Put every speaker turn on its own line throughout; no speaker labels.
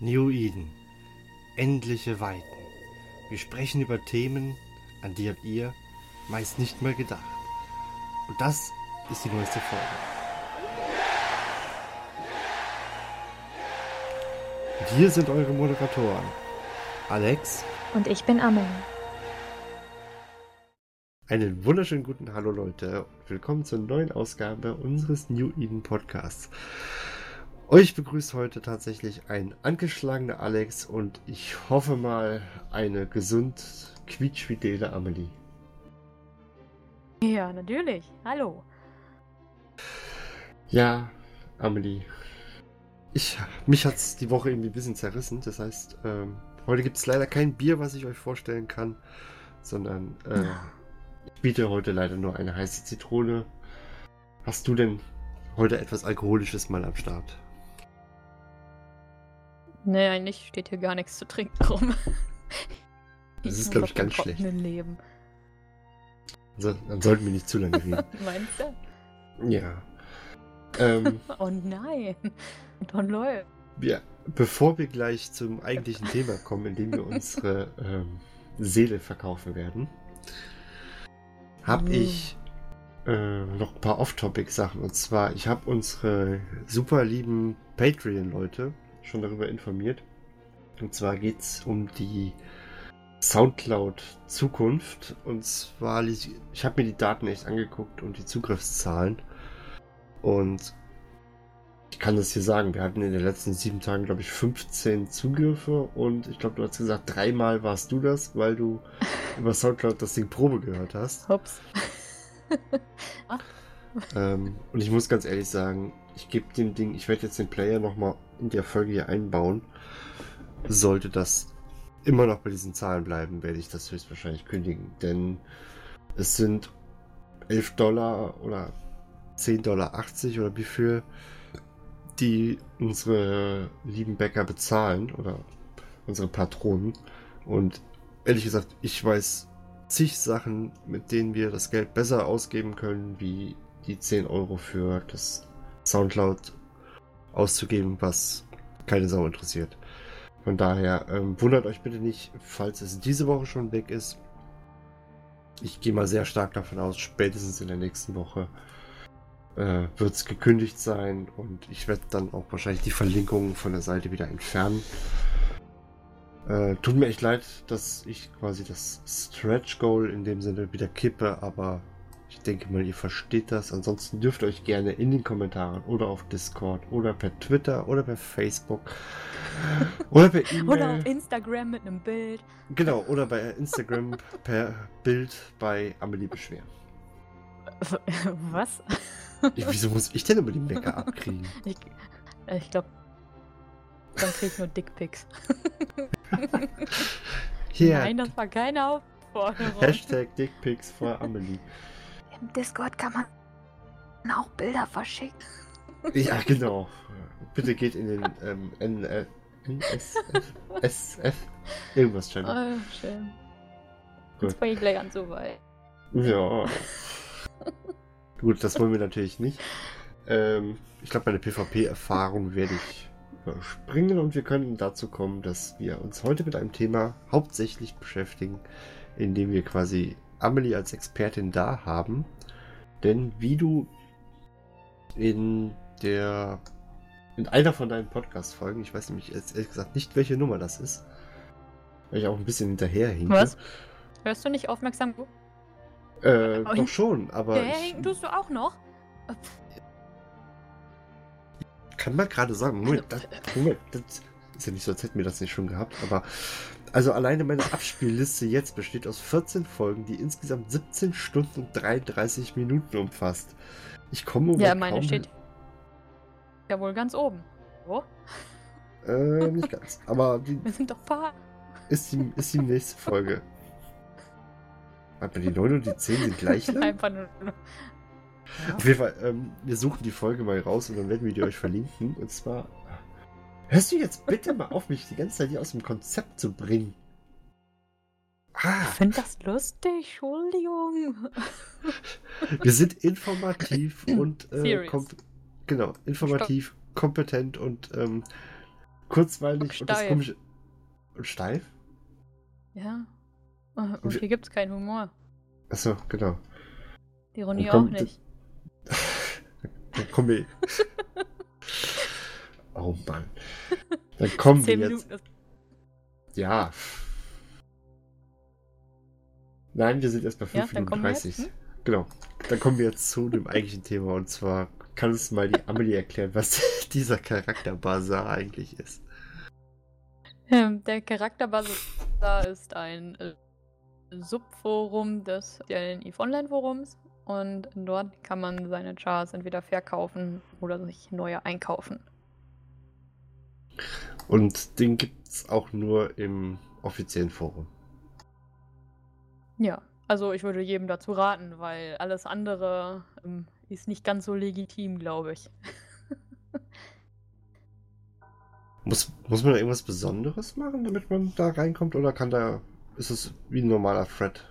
New Eden. Endliche Weiten. Wir sprechen über Themen, an die habt ihr meist nicht mal gedacht. Und das ist die neueste Folge. Und hier sind eure Moderatoren. Alex.
Und ich bin Amelie.
Einen wunderschönen guten Hallo Leute und willkommen zur neuen Ausgabe unseres New Eden Podcasts. Euch begrüßt heute tatsächlich ein angeschlagener Alex und ich hoffe mal eine gesund quietschfidele Amelie.
Ja, natürlich. Hallo.
Ja, Amelie. Ich, mich hat es die Woche irgendwie ein bisschen zerrissen. Das heißt, ähm, heute gibt es leider kein Bier, was ich euch vorstellen kann, sondern äh, ich biete heute leider nur eine heiße Zitrone. Hast du denn heute etwas Alkoholisches mal am Start?
Nee, eigentlich steht hier gar nichts zu trinken rum.
Das ist, glaube ich, ganz schlecht.
Leben.
Also, dann sollten wir nicht zu lange reden.
Meinst du?
Ja. Ähm,
oh nein. Don läuft.
Ja, bevor wir gleich zum eigentlichen Thema kommen, in dem wir unsere ähm, Seele verkaufen werden, habe
Mhm.
ich äh, noch ein paar Off-Topic-Sachen. Und zwar, ich habe unsere super lieben Patreon-Leute schon darüber informiert. Und zwar geht es um die Soundcloud-Zukunft. Und zwar, ich, ich habe mir die Daten echt angeguckt und die Zugriffszahlen. Und ich kann das hier sagen, wir hatten in den letzten sieben Tagen, glaube ich, 15 Zugriffe. Und ich glaube, du hast gesagt, dreimal warst du das, weil du über Soundcloud das Ding Probe gehört hast.
Ups.
Ähm, und ich muss ganz ehrlich sagen, ich gebe dem Ding, ich werde jetzt den Player nochmal in der Folge hier einbauen. Sollte das immer noch bei diesen Zahlen bleiben, werde ich das höchstwahrscheinlich kündigen. Denn es sind 11 Dollar oder 10,80 Dollar oder wie viel die unsere lieben Bäcker bezahlen oder unsere Patronen. Und ehrlich gesagt, ich weiß zig Sachen, mit denen wir das Geld besser ausgeben können, wie die 10 Euro für das Soundcloud auszugeben, was keine Sau interessiert. Von daher ähm, wundert euch bitte nicht, falls es diese Woche schon weg ist. Ich gehe mal sehr stark davon aus, spätestens in der nächsten Woche äh, wird es gekündigt sein und ich werde dann auch wahrscheinlich die Verlinkungen von der Seite wieder entfernen. Äh, tut mir echt leid, dass ich quasi das Stretch Goal in dem Sinne wieder kippe, aber ich denke mal, ihr versteht das. Ansonsten dürft ihr euch gerne in den Kommentaren oder auf Discord oder per Twitter oder per Facebook oder per E-Mail.
Oder auf Instagram mit einem Bild.
Genau, oder bei Instagram per Bild bei Amelie beschweren.
Was?
Wieso muss ich denn immer den Bäcker abkriegen?
Ich, ich glaube, dann krieg ich nur Dickpics.
Hier,
Nein, das war keine Aufforderung.
Hashtag Dickpics vor Amelie.
Im Discord kann man auch Bilder verschicken.
Ja, genau. Bitte geht in den ähm, N, äh, NSF, SF, irgendwas Channel.
Oh, schön.
Gut.
Jetzt fange ich gleich an so weit.
Ja. Gut, das wollen wir natürlich nicht. Ähm, ich glaube, meine PvP-Erfahrung werde ich überspringen und wir können dazu kommen, dass wir uns heute mit einem Thema hauptsächlich beschäftigen, indem wir quasi Amelie als Expertin da haben. Denn wie du in der in einer von deinen Podcast-Folgen, ich weiß nämlich jetzt ehrlich gesagt nicht, welche Nummer das ist, weil ich auch ein bisschen hinterher hinke.
Was? Hörst du nicht aufmerksam?
Äh,
Aber
doch schon, aber ich,
tust du auch noch?
kann mal gerade sagen, Moment, das, Moment, das ist ja nicht so, als hätten wir das nicht schon gehabt, aber also alleine meine Abspielliste jetzt besteht aus 14 Folgen, die insgesamt 17 Stunden und 33 Minuten umfasst. Ich komme
Ja,
wohl
meine
kaum
steht ja wohl ganz oben.
Hin. Äh, nicht ganz. Aber die
wir sind doch paar.
ist die, ist die nächste Folge. Warte mal, die 9 und die 10 sind gleich lang?
Einfach nur.
Auf jeden Fall, ähm, wir suchen die Folge mal raus und dann werden wir die euch verlinken. Und zwar. Hörst du jetzt bitte mal auf, mich die ganze Zeit hier aus dem Konzept zu bringen? Ah,
Ich finde das lustig, Entschuldigung.
wir sind informativ und äh, genau, informativ, kompetent und ähm, kurzweilig
Und
und das
steif.
komische. Und steif?
Ja. Und
Und-
hier gibt's keinen Humor.
Achso, genau.
Die Ironie auch nicht.
Wir. Oh Mann. Dann kommen wir jetzt.
Minuten.
Ja. Nein, wir sind erst bei
Ja,
5
dann
Minuten
kommen wir
30.
jetzt, hm?
Genau. Dann kommen wir jetzt zu dem eigentlichen Thema und zwar kann es mal die Amelie erklären, was dieser Charakter Bazar eigentlich ist.
Ähm, Der Charakterbasar ist ein äh, Subforum des EVE Online Forums und dort kann man seine Chars entweder verkaufen oder sich neue einkaufen.
Und den gibt's auch nur im offiziellen Forum.
Ja, also ich würde jedem dazu raten, weil alles andere ähm, ist nicht ganz so legitim, glaube ich.
Muss, muss man da irgendwas Besonderes machen, damit man da reinkommt? Oder kann da. Ist es wie ein normaler Thread?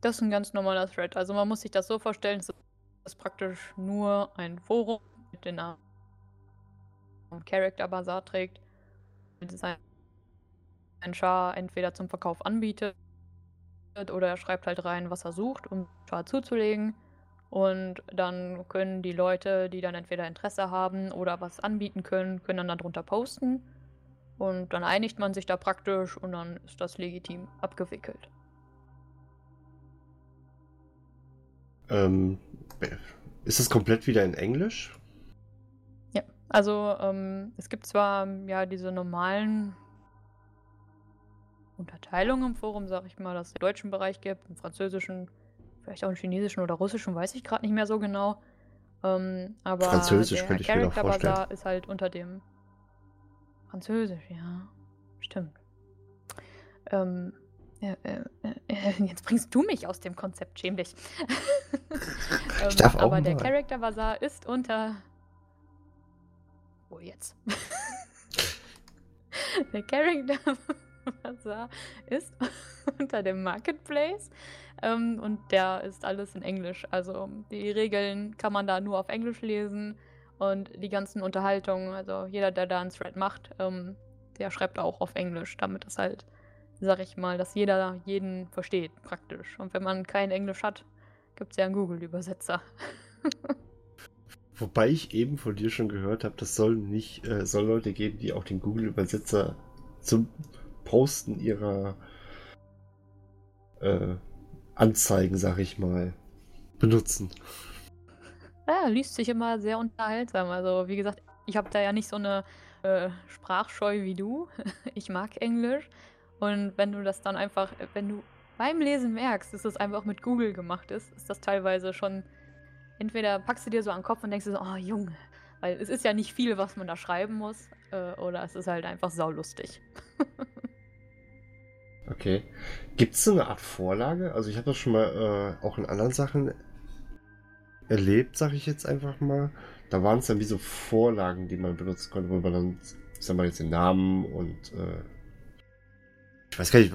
Das ist ein ganz normaler Thread. Also man muss sich das so vorstellen, es ist praktisch nur ein Forum mit dem Namen Character Bazaar trägt, sein ein Char entweder zum Verkauf anbietet oder er schreibt halt rein, was er sucht, um Char zuzulegen. Und dann können die Leute, die dann entweder Interesse haben oder was anbieten können, können dann darunter posten. Und dann einigt man sich da praktisch und dann ist das legitim abgewickelt.
Ähm, ist es komplett wieder in Englisch?
Also ähm, es gibt zwar ja diese normalen Unterteilungen im Forum, sag ich mal, dass es den deutschen Bereich gibt, einen französischen, vielleicht auch einen chinesischen oder russischen, weiß ich gerade nicht mehr so genau. Ähm, aber
Französisch
der
könnte ich mir noch
Character
vorstellen.
Bazaar ist halt unter dem Französisch, ja, stimmt. Ähm, äh, äh, äh, jetzt bringst du mich aus dem Konzept, schäm dich. ähm,
Ich darf auch
aber der. Character Bazaar ist unter. Wo jetzt? der Character Bazaar ist unter dem Marketplace ähm, und der ist alles in Englisch. Also die Regeln kann man da nur auf Englisch lesen und die ganzen Unterhaltungen, also jeder, der da einen Thread macht, ähm, der schreibt auch auf Englisch, damit das halt, sag ich mal, dass jeder jeden versteht, praktisch. Und wenn man kein Englisch hat, gibt es ja einen Google-Übersetzer.
Wobei ich eben von dir schon gehört habe, das soll nicht, äh, soll Leute geben, die auch den Google-Übersetzer zum Posten ihrer äh, Anzeigen, sag ich mal, benutzen.
Ja, liest sich immer sehr unterhaltsam. Also, wie gesagt, ich habe da ja nicht so eine äh, Sprachscheu wie du. Ich mag Englisch. Und wenn du das dann einfach, wenn du beim Lesen merkst, dass es einfach mit Google gemacht ist, ist das teilweise schon. Entweder packst du dir so an den Kopf und denkst dir so, oh Junge, weil es ist ja nicht viel, was man da schreiben muss, äh, oder es ist halt einfach saulustig.
Okay. Gibt es so eine Art Vorlage? Also ich habe das schon mal äh, auch in anderen Sachen erlebt, sag ich jetzt einfach mal. Da waren es dann wie so Vorlagen, die man benutzen konnte, wo man dann, ich sag mal jetzt den Namen und äh, ich weiß gar nicht,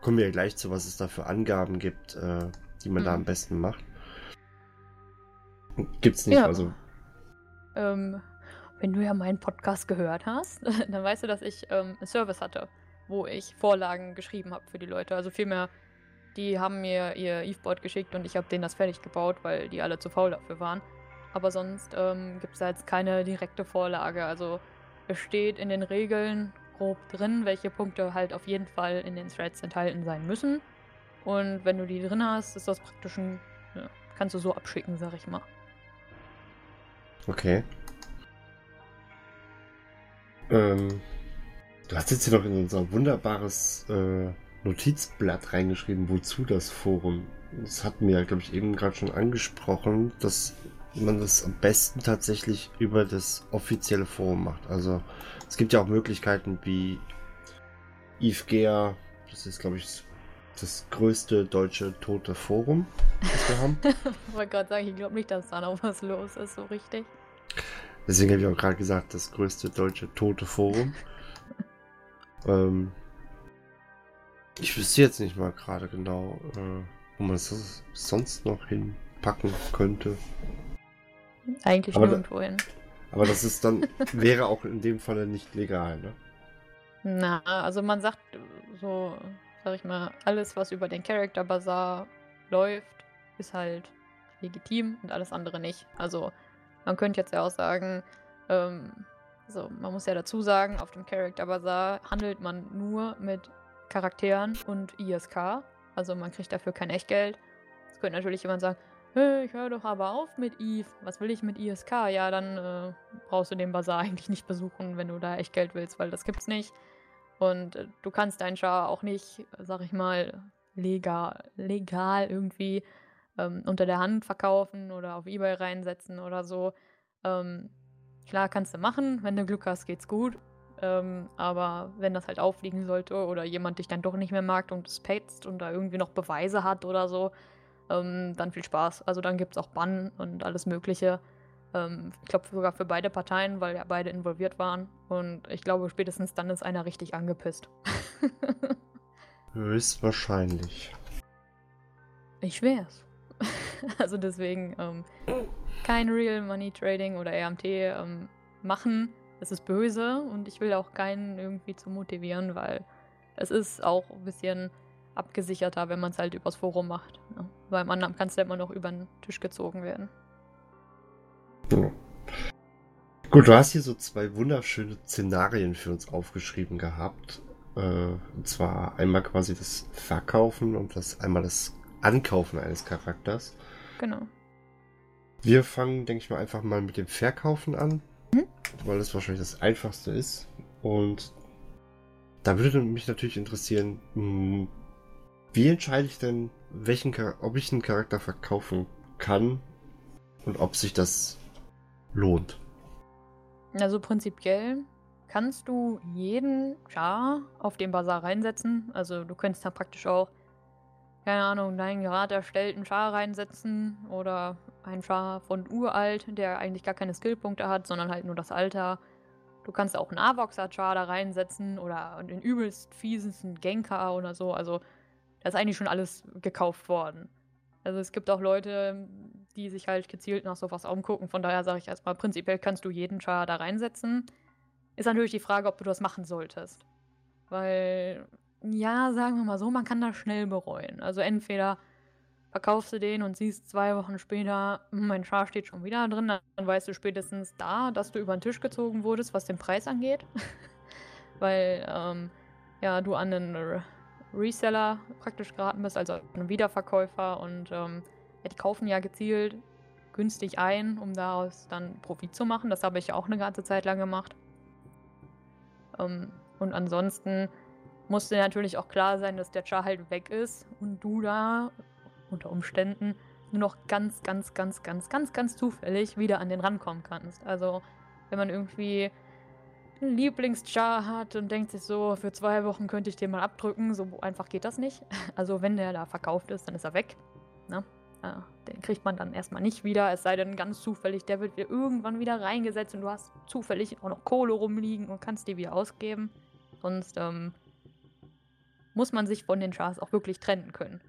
kommen wir ja gleich zu, was es da für Angaben gibt, äh, die man da
Mhm.
am besten macht. Gibt's nicht,
Ja.
also
Ähm, wenn du ja meinen Podcast gehört hast, dann weißt du, dass ich ähm, einen Service hatte, wo ich Vorlagen geschrieben habe für die Leute. Also vielmehr, die haben mir ihr Eve-Board geschickt und ich habe denen das fertig gebaut, weil die alle zu faul dafür waren. Aber sonst ähm, gibt es da jetzt keine direkte Vorlage. Also es steht in den Regeln grob drin, welche Punkte halt auf jeden Fall in den Threads enthalten sein müssen. Und wenn du die drin hast, ist das praktisch ein, ja, kannst du so abschicken, sag ich mal.
Okay. Ähm, du hast jetzt hier noch in unser wunderbares äh, Notizblatt reingeschrieben, wozu das Forum. Das hatten wir, glaube ich, eben gerade schon angesprochen, dass man das am besten tatsächlich über das offizielle Forum macht. Also es gibt ja auch Möglichkeiten wie IFGEA, das ist, glaube ich, das größte deutsche tote Forum, das wir haben.
Ich wollte gerade sagen, ich glaube nicht, dass da noch was los ist, so richtig.
Deswegen habe ich auch gerade gesagt, das größte deutsche tote Forum. ähm, ich wüsste jetzt nicht mal gerade genau, äh, wo man das sonst noch hinpacken könnte.
Eigentlich
Aber
nirgendwo hin.
Aber das ist dann, wäre auch in dem Falle nicht legal, ne?
Na, also man sagt so, sag ich mal, alles, was über den Character Bazaar läuft, ist halt legitim und alles andere nicht. Also man könnte jetzt ja auch sagen, ähm, also man muss ja dazu sagen, auf dem Character Bazaar handelt man nur mit Charakteren und ISK. Also man kriegt dafür kein Echtgeld. Es könnte natürlich jemand sagen, hey, ich höre doch aber auf mit Eve. Was will ich mit ISK? Ja, dann äh, brauchst du den Bazaar eigentlich nicht besuchen, wenn du da Echtgeld willst, weil das gibt's nicht. Und äh, du kannst deinen Char auch nicht, sag ich mal, legal, legal irgendwie ähm, unter der Hand verkaufen oder auf Ebay reinsetzen oder so. Ähm, klar kannst du machen, wenn du Glück hast, geht's gut. Ähm, aber wenn das halt auffliegen sollte oder jemand dich dann doch nicht mehr mag und es petzt und da irgendwie noch Beweise hat oder so, ähm, dann viel Spaß. Also dann gibt es auch Bann und alles Mögliche. Ähm, ich glaube sogar für beide Parteien, weil ja beide involviert waren. Und ich glaube, spätestens dann ist einer richtig angepisst.
Höchstwahrscheinlich.
Ich schwör's. also deswegen ähm, kein Real Money Trading oder RMT ähm, machen. Es ist böse und ich will auch keinen irgendwie zu motivieren, weil es ist auch ein bisschen abgesicherter, wenn man es halt übers Forum macht. Ne? Beim anderen kannst du immer noch über den Tisch gezogen werden.
Gut, du hast hier so zwei wunderschöne Szenarien für uns aufgeschrieben gehabt. Äh, und zwar einmal quasi das Verkaufen und das einmal das Ankaufen eines Charakters.
Genau.
Wir fangen, denke ich mal, einfach mal mit dem Verkaufen an, mhm. weil das wahrscheinlich das einfachste ist. Und da würde mich natürlich interessieren, hm, wie entscheide ich denn, welchen ob ich einen Charakter verkaufen kann und ob sich das lohnt?
Also prinzipiell kannst du jeden Char auf den Bazar reinsetzen. Also du könntest da praktisch auch, keine Ahnung, deinen gerade erstellten Char reinsetzen oder einen Char von uralt, der eigentlich gar keine Skillpunkte hat, sondern halt nur das Alter. Du kannst auch einen Avoxer Char da reinsetzen oder den übelst fiesesten Gengar oder so. Also da ist eigentlich schon alles gekauft worden. Also es gibt auch Leute, die sich halt gezielt nach sowas umgucken. Von daher sage ich erstmal, prinzipiell kannst du jeden Char da reinsetzen. Ist natürlich die Frage, ob du das machen solltest. Weil, ja, sagen wir mal so, man kann das schnell bereuen. Also entweder verkaufst du den und siehst zwei Wochen später, hm, mein Char steht schon wieder drin, dann weißt du spätestens da, dass du über den Tisch gezogen wurdest, was den Preis angeht. Weil, ähm, ja, du an den Reseller praktisch geraten bist, also einen Wiederverkäufer und ähm, die kaufen ja gezielt günstig ein, um daraus dann Profit zu machen. Das habe ich auch eine ganze Zeit lang gemacht. Ähm, und ansonsten musste natürlich auch klar sein, dass der Char halt weg ist und du da unter Umständen nur noch ganz, ganz, ganz, ganz, ganz, ganz zufällig wieder an den rankommen kannst. Also wenn man irgendwie einen Lieblingschar hat und denkt sich so, für zwei Wochen könnte ich den mal abdrücken, so einfach geht das nicht. Also wenn der da verkauft ist, dann ist er weg. Ne? Ja, den kriegt man dann erstmal nicht wieder, es sei denn ganz zufällig, der wird dir irgendwann wieder reingesetzt und du hast zufällig auch noch Kohle rumliegen und kannst die wieder ausgeben. Sonst ähm, muss man sich von den Chars auch wirklich trennen können.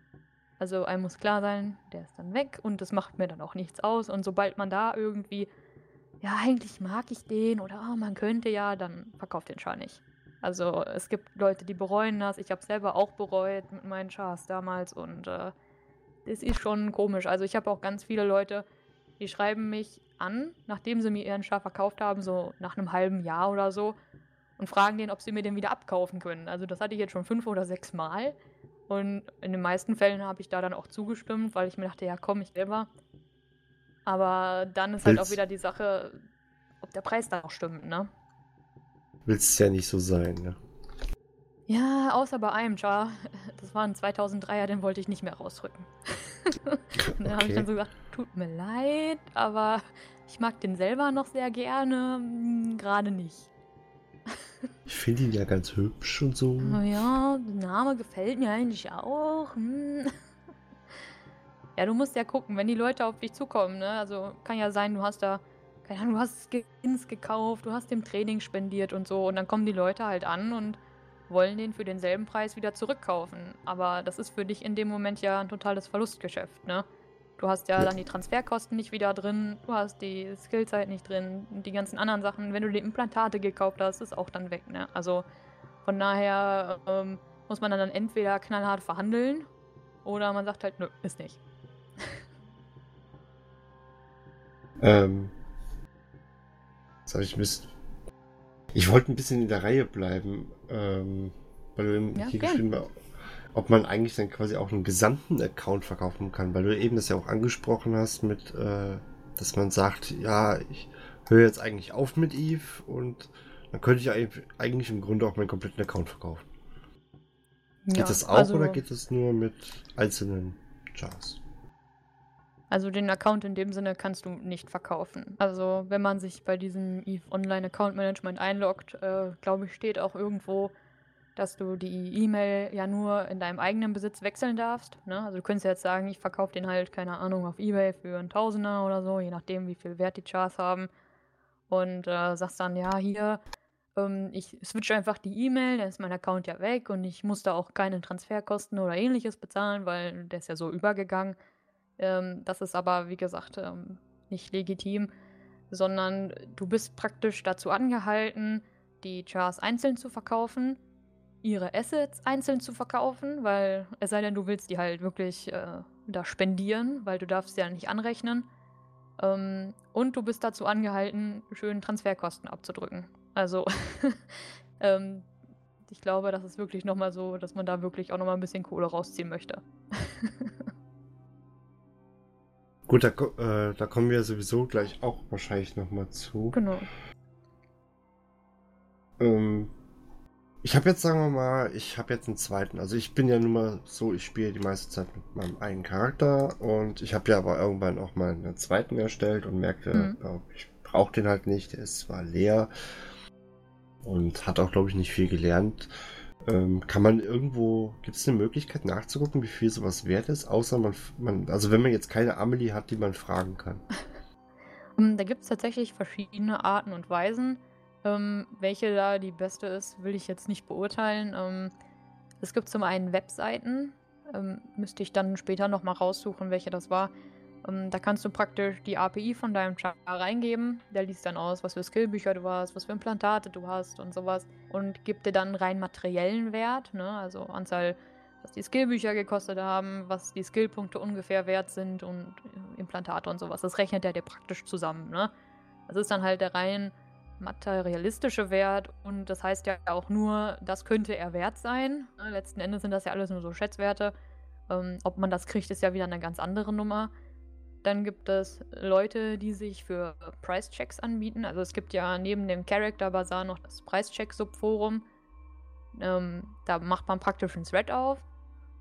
Also einem muss klar sein, der ist dann weg und das macht mir dann auch nichts aus. Und sobald man da irgendwie, ja, eigentlich mag ich den oder oh, man könnte ja, dann verkauft den Char nicht. Also es gibt Leute, die bereuen das. Ich habe selber auch bereut mit meinen Chars damals und äh, es ist schon komisch. Also ich habe auch ganz viele Leute, die schreiben mich an, nachdem sie mir ihren Schaf verkauft haben, so nach einem halben Jahr oder so, und fragen den, ob sie mir den wieder abkaufen können. Also das hatte ich jetzt schon fünf oder sechs Mal. Und in den meisten Fällen habe ich da dann auch zugestimmt, weil ich mir dachte, ja komm, ich selber. Aber dann ist halt auch wieder die Sache, ob der Preis da auch stimmt, ne?
Willst ja nicht so sein, ne?
Ja, außer bei einem Char. War ein 2003er, den wollte ich nicht mehr rausrücken. und dann okay. habe ich dann so gesagt, tut mir leid, aber ich mag den selber noch sehr gerne, hm, gerade nicht.
ich finde ihn ja ganz hübsch und so.
Ja, der Name gefällt mir eigentlich auch. Hm. Ja, du musst ja gucken, wenn die Leute auf dich zukommen, ne? Also kann ja sein, du hast da, keine Ahnung, du hast Skins gekauft, du hast dem Training spendiert und so und dann kommen die Leute halt an und wollen den für denselben Preis wieder zurückkaufen. Aber das ist für dich in dem Moment ja ein totales Verlustgeschäft, ne? Du hast ja, dann die Transferkosten nicht wieder drin, du hast die Skillzeit nicht drin, die ganzen anderen Sachen. Wenn du die Implantate gekauft hast, ist auch dann weg, ne? Also von daher ähm, muss man dann entweder knallhart verhandeln oder man sagt halt, nö, ist nicht.
ähm. Jetzt habe ich Mist. Ich wollte ein bisschen in der Reihe bleiben, ähm, weil du ja, hier okay. geschrieben hast, ob man eigentlich dann quasi auch einen gesamten Account verkaufen kann, weil du eben das ja auch angesprochen hast mit, äh, dass man sagt, ja, ich höre jetzt eigentlich auf mit Eve und dann könnte ich eigentlich im Grunde auch meinen kompletten Account verkaufen. Ja, geht das auch also, oder geht das nur mit einzelnen Chars?
Also den Account in dem Sinne kannst du nicht verkaufen. Also wenn man sich bei diesem EVE Online Account Management einloggt, äh, glaube ich, steht auch irgendwo, dass du die E-Mail ja nur in deinem eigenen Besitz wechseln darfst. Ne? Also du könntest jetzt sagen, ich verkaufe den halt, keine Ahnung, auf Ebay für einen Tausender oder so, je nachdem, wie viel Wert die Chars haben. Und äh, sagst dann, ja, hier, ähm, ich switche einfach die E-Mail, dann ist mein Account ja weg und ich muss da auch keine Transferkosten oder ähnliches bezahlen, weil der ist ja so übergegangen. Ähm, das ist aber, wie gesagt, ähm, nicht legitim, sondern du bist praktisch dazu angehalten, die Chars einzeln zu verkaufen ihre Assets einzeln zu verkaufen, weil es sei denn, du willst die halt wirklich äh, da spendieren, weil du darfst sie ja nicht anrechnen. Ähm, und du bist dazu angehalten, schön Transferkosten abzudrücken. Also ähm, ich glaube, das ist wirklich nochmal so, dass man da wirklich auch nochmal ein bisschen Kohle rausziehen möchte.
Gut, da, äh, da, kommen wir sowieso gleich auch wahrscheinlich nochmal zu.
Genau.
Ähm, ich habe jetzt, sagen wir mal, ich habe jetzt einen zweiten. Also ich bin ja nun mal so, ich spiele die meiste Zeit mit meinem eigenen Charakter und ich habe ja aber irgendwann auch mal einen zweiten erstellt und merkte, mhm. oh, ich brauche den halt nicht. Der ist zwar leer und hat auch, glaube ich, nicht viel gelernt. Ähm, kann man irgendwo, gibt es eine Möglichkeit nachzugucken, wie viel sowas wert ist? Außer man, man also wenn man jetzt keine Amelie hat, die man fragen kann.
da gibt es tatsächlich verschiedene Arten und Weisen. Ähm, welche da die beste ist, will ich jetzt nicht beurteilen. Ähm, es gibt zum einen Webseiten, ähm, müsste ich dann später nochmal raussuchen, welche das war. Ähm, da kannst du praktisch die API von deinem Char reingeben. Der liest dann aus, was für Skillbücher du hast, was für Implantate du hast und sowas. Und gibt dir dann rein materiellen Wert, ne? also Anzahl, was die Skillbücher gekostet haben, was die Skillpunkte ungefähr wert sind und Implantate und sowas. Das rechnet er dir praktisch zusammen. Ne? Das ist dann halt der rein materialistische Wert und das heißt ja auch nur, das könnte er wert sein. Ne, letzten Endes sind das ja alles nur so Schätzwerte. Ähm, ob man das kriegt, ist ja wieder eine ganz andere Nummer. Dann gibt es Leute, die sich für Price-Checks anbieten. Also es gibt ja neben dem Character Bazaar noch das Price-Check-Subforum. Ähm, da macht man praktisch einen Thread auf,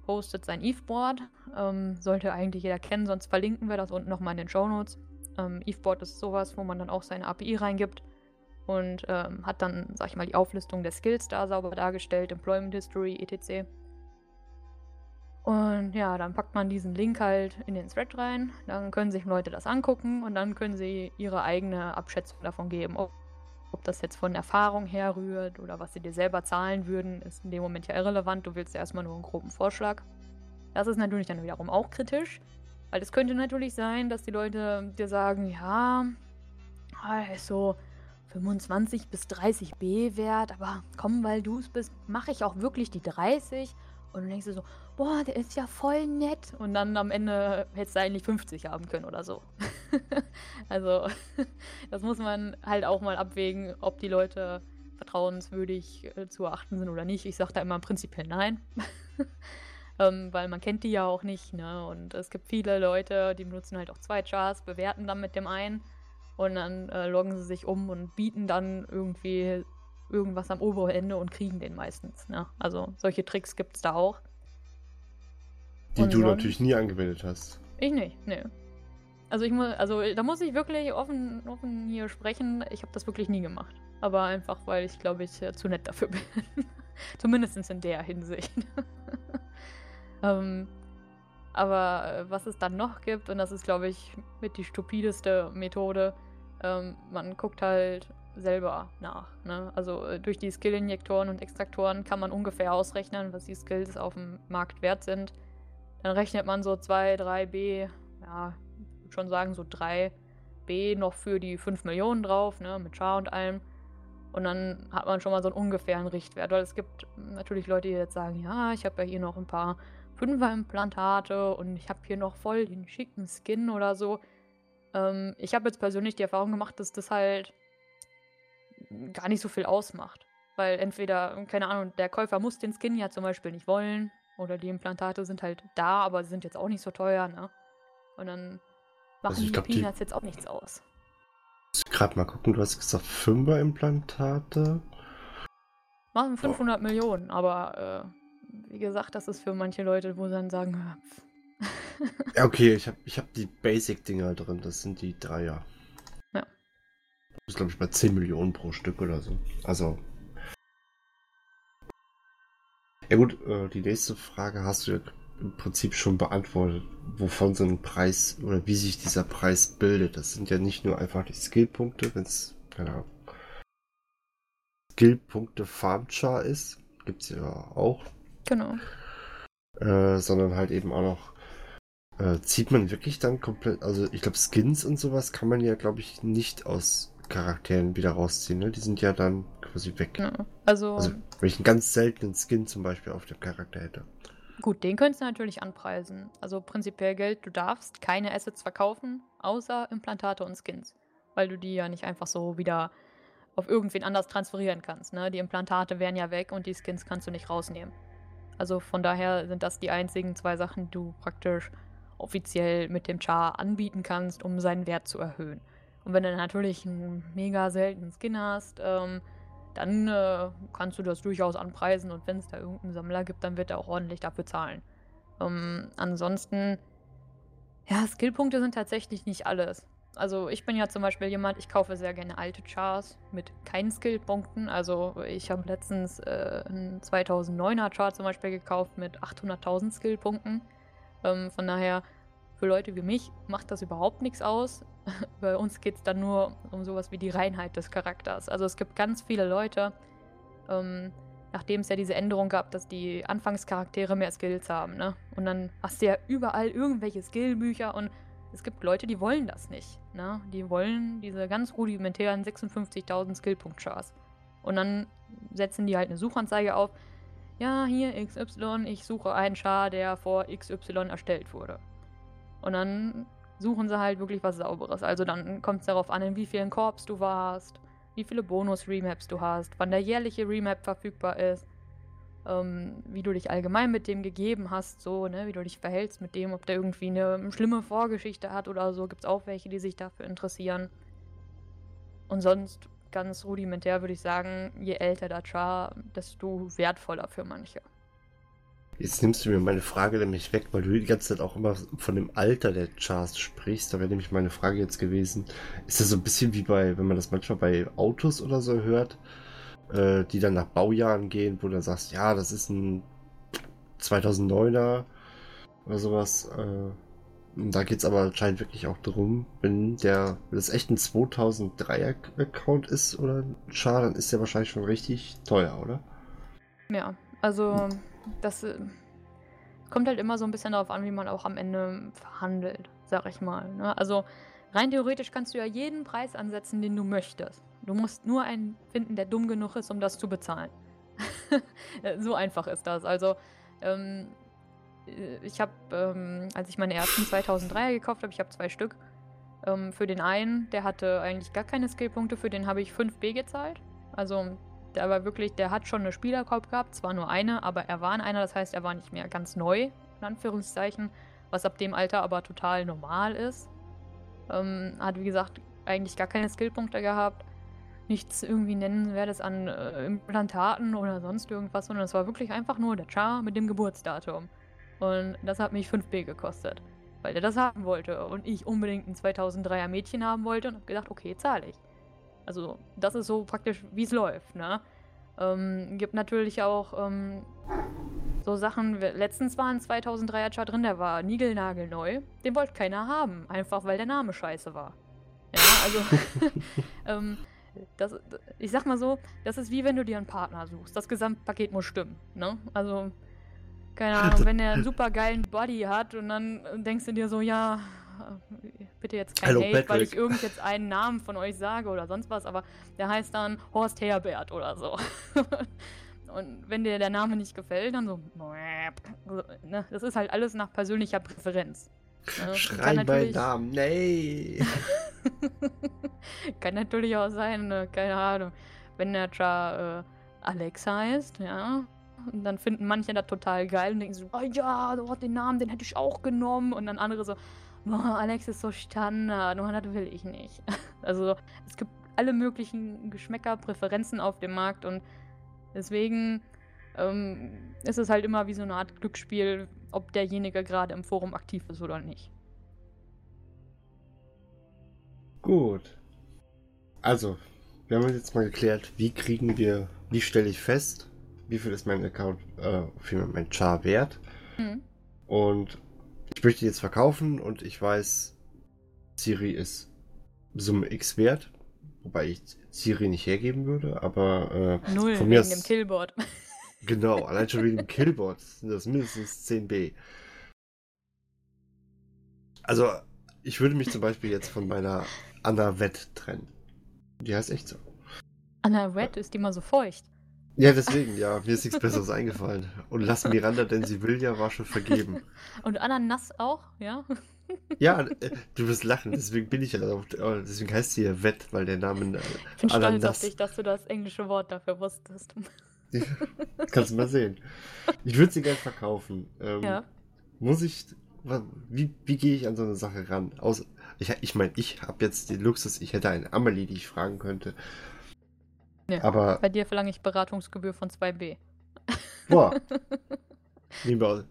postet sein Eve-Board. Ähm, sollte eigentlich jeder kennen, sonst verlinken wir das unten nochmal in den Show Notes. Ähm, Eve-Board ist sowas, wo man dann auch seine API reingibt und ähm, hat dann, sag ich mal, die Auflistung der Skills da sauber dargestellt, Employment History, etc. Und ja, dann packt man diesen Link halt in den Thread rein, dann können sich Leute das angucken und dann können sie ihre eigene Abschätzung davon geben. Ob, ob das jetzt von Erfahrung herrührt oder was sie dir selber zahlen würden, ist in dem Moment ja irrelevant. Du willst ja erstmal nur einen groben Vorschlag. Das ist natürlich dann wiederum auch kritisch, weil es könnte natürlich sein, dass die Leute dir sagen, ja, also 25 bis 30 B-Wert, aber komm, weil du es bist, mache ich auch wirklich die 30. Und dann denkst du so, boah, der ist ja voll nett. Und dann am Ende hättest du eigentlich 50 haben können oder so. also, das muss man halt auch mal abwägen, ob die Leute vertrauenswürdig äh, zu erachten sind oder nicht. Ich sage da immer prinzipiell nein. ähm, weil man kennt die ja auch nicht. Ne? Und es gibt viele Leute, die benutzen halt auch zwei Chars, bewerten dann mit dem einen und dann äh, loggen sie sich um und bieten dann irgendwie irgendwas am oberen Ende und kriegen den meistens. Ne? Also solche Tricks gibt es da auch.
Die und du sonst, natürlich nie angewendet hast.
Ich nicht, ne. Also ich muss, also da muss ich wirklich offen, offen hier sprechen. Ich habe das wirklich nie gemacht. Aber einfach, weil ich glaube ich zu nett dafür bin. Zumindest in der Hinsicht. ähm, aber äh, was es dann noch gibt, und das ist, glaube ich, mit die stupideste Methode, ähm, man guckt halt selber nach. Ne? Also äh, durch die Skill-Injektoren und Extraktoren kann man ungefähr ausrechnen, was die Skills auf dem Markt wert sind. Dann rechnet man so 2, 3 B ja, ich würde schon sagen, so 3B noch für die 5 Millionen drauf, ne, mit Char und allem. Und dann hat man schon mal so einen ungefähren Richtwert, weil es gibt natürlich Leute, die jetzt sagen, ja, ich habe ja hier noch ein paar Fünfer-Implantate und ich habe hier noch voll den schicken Skin oder so. Ähm, ich habe jetzt persönlich die Erfahrung gemacht, dass das halt gar nicht so viel ausmacht. Weil entweder, keine Ahnung, der Käufer muss den Skin ja zum Beispiel nicht wollen oder die Implantate sind halt da, aber sie sind jetzt auch nicht so teuer, ne? Und dann machen also die glaub, Peanuts die... jetzt auch nichts aus.
Gerade mal gucken, du hast gesagt Fünfer-Implantate.
Machen 500 oh. Millionen, aber äh, wie gesagt, das ist für manche Leute, wo sie dann sagen,
ja, okay, ich habe ich hab die Basic-Dinger drin, das sind die Dreier. Ja. Das ist, glaube ich, bei 10 Millionen pro Stück oder so. Also. Ja gut, äh, die nächste Frage hast du ja im Prinzip schon beantwortet, wovon so ein Preis oder wie sich dieser Preis bildet. Das sind ja nicht nur einfach die Skillpunkte, wenn es, keine Ahnung, Skillpunkte Farmchar ist, gibt es ja auch.
Genau.
Äh, sondern halt eben auch noch, äh, zieht man wirklich dann komplett, also ich glaube Skins und sowas kann man ja, glaube ich, nicht aus Charakteren wieder rausziehen, ne? Die sind ja dann quasi weg. Ja,
also,
also, wenn ich einen ganz seltenen Skin zum Beispiel auf dem Charakter hätte.
Gut, den könntest du natürlich anpreisen. Also prinzipiell gilt, du darfst keine Assets verkaufen, außer Implantate und Skins. Weil du die ja nicht einfach so wieder auf irgendwen anders transferieren kannst. Ne? Die Implantate wären ja weg und die Skins kannst du nicht rausnehmen. Also von daher sind das die einzigen zwei Sachen, die du praktisch offiziell mit dem Char anbieten kannst, um seinen Wert zu erhöhen. Und wenn du natürlich einen mega seltenen Skin hast, ähm, dann äh, kannst du das durchaus anpreisen und wenn es da irgendeinen Sammler gibt, dann wird er auch ordentlich dafür zahlen. Ähm, ansonsten, ja, Skillpunkte sind tatsächlich nicht alles. Also ich bin ja zum Beispiel jemand, ich kaufe sehr gerne alte Chars mit keinen Skillpunkten. Also ich habe letztens äh, einen 2009er Char zum Beispiel gekauft mit 800.000 Skillpunkten. Ähm, von daher, für Leute wie mich macht das überhaupt nichts aus. Bei uns geht es dann nur um sowas wie die Reinheit des Charakters. Also es gibt ganz viele Leute, ähm, nachdem es ja diese Änderung gab, dass die Anfangscharaktere mehr Skills haben, ne? Und dann hast du ja überall irgendwelche Skillbücher und es gibt Leute, die wollen das nicht, ne? Die wollen diese ganz rudimentären 56.000 Skillpunkt-Chars. Und dann setzen die halt eine Suchanzeige auf. Ja, hier XY, ich suche einen Char, der vor XY erstellt wurde. Und dann suchen sie halt wirklich was Sauberes. Also dann kommt es darauf an, in wie vielen Korps du warst, wie viele Bonus-Remaps du hast, wann der jährliche Remap verfügbar ist, ähm, wie du dich allgemein mit dem gegeben hast, so, ne, wie du dich verhältst mit dem, ob der irgendwie eine schlimme Vorgeschichte hat oder so. Gibt es auch welche, die sich dafür interessieren. Und sonst, ganz rudimentär würde ich sagen, je älter der Char, desto wertvoller für manche.
Jetzt nimmst du mir meine Frage nämlich weg, weil du die ganze Zeit auch immer von dem Alter der Charts sprichst. Da wäre nämlich meine Frage jetzt gewesen. Ist das so ein bisschen wie bei, wenn man das manchmal bei Autos oder so hört, äh, die dann nach Baujahren gehen, wo du sagst, ja, das ist ein 2009er oder sowas. Äh, da geht es aber anscheinend wirklich auch darum, wenn der, wenn das echt ein 2003er Account ist oder ein Char, dann ist der wahrscheinlich schon richtig teuer, oder?
Ja, also das äh, kommt halt immer so ein bisschen darauf an, wie man auch am Ende verhandelt, sag ich mal. Ne? Also rein theoretisch kannst du ja jeden Preis ansetzen, den du möchtest. Du musst nur einen finden, der dumm genug ist, um das zu bezahlen. so einfach ist das. Also ähm, äh, ich habe, ähm, als ich meine ersten 2003er gekauft habe, ich habe zwei Stück. Ähm, für den einen, der hatte eigentlich gar keine Skillpunkte, für den habe ich 5B gezahlt. Also der war wirklich, der hat schon eine Spielerkopf gehabt, zwar nur eine, aber er war in einer, das heißt, er war nicht mehr ganz neu, in Anführungszeichen, was ab dem Alter aber total normal ist. Ähm, hat, wie gesagt, eigentlich gar keine Skillpunkte gehabt, nichts irgendwie nennenswertes an äh, Implantaten oder sonst irgendwas, sondern es war wirklich einfach nur der Char mit dem Geburtsdatum. Und das hat mich 5B gekostet, weil der das haben wollte und ich unbedingt ein 2003er Mädchen haben wollte und hab gedacht, okay, zahle ich. Also das ist so praktisch, wie es läuft. Ne? Ähm, gibt natürlich auch ähm, so Sachen. Letztens war ein 2003er Chart drin, der war niegelnagelneu. Den wollte keiner haben, einfach weil der Name scheiße war. Ja, also ähm, das, ich sag mal so, das ist wie wenn du dir einen Partner suchst. Das Gesamtpaket muss stimmen. Ne? Also keine Ahnung, wenn er einen super geilen Body hat und dann denkst du dir so, ja, bitte jetzt kein
Hallo,
Hate, weil
Patrick.
ich irgend jetzt einen Namen von euch sage oder sonst was, aber der heißt dann Horst Herbert oder so. Und wenn dir der Name nicht gefällt, dann so, ne? das ist halt alles nach persönlicher Präferenz. Ne?
Schrei meinen Namen. Nee.
Kann natürlich auch sein, ne, keine Ahnung, wenn der Char äh, Alex heißt, ja. Und dann finden manche das total geil und denken so, oh ja, oh, den Namen, den hätte ich auch genommen. Und dann andere so, boah, Alex ist so Standard, oh, das will ich nicht. Also es gibt alle möglichen Geschmäcker, Präferenzen auf dem Markt und deswegen ähm, ist es halt immer wie so eine Art Glücksspiel, ob derjenige gerade im Forum aktiv ist oder nicht.
Gut. Also, wir haben jetzt mal geklärt, wie kriegen wir, wie stelle ich fest, wie viel ist mein Account, äh, wie viel mein Char wert.
Mhm.
Und ich möchte jetzt verkaufen und ich weiß, Siri ist Summe X wert. Wobei ich Siri nicht hergeben würde, aber äh,
Null
von
wegen
mir
dem
aus-
Killboard.
Genau, allein schon wegen dem Killboard sind das mindestens 10b. Also, ich würde mich zum Beispiel jetzt von meiner Anna Wett trennen. Die heißt echt so.
Anna Red ist immer so feucht.
Ja, deswegen, ja, mir ist nichts Besseres eingefallen. Und lass Miranda, denn sie will ja, war schon vergeben.
Und Ananas auch, ja?
Ja, äh, du wirst lachen, deswegen bin ich ja darauf, äh, deswegen heißt sie ja Wett, weil der Name, äh,
Ich bin stolz auf
Ananas.
dich, dass du das englische Wort dafür wusstest.
kannst du mal sehen. Ich würde sie gerne verkaufen. Ähm,
Ja.
Muss ich, wie, wie gehe ich an so eine Sache ran? Aus, ich ich meine, ich habe jetzt den Luxus, ich hätte eine Amelie, die ich fragen könnte.
Ja.
Aber,
Bei dir verlange ich Beratungsgebühr von 2b.
boah. Wir,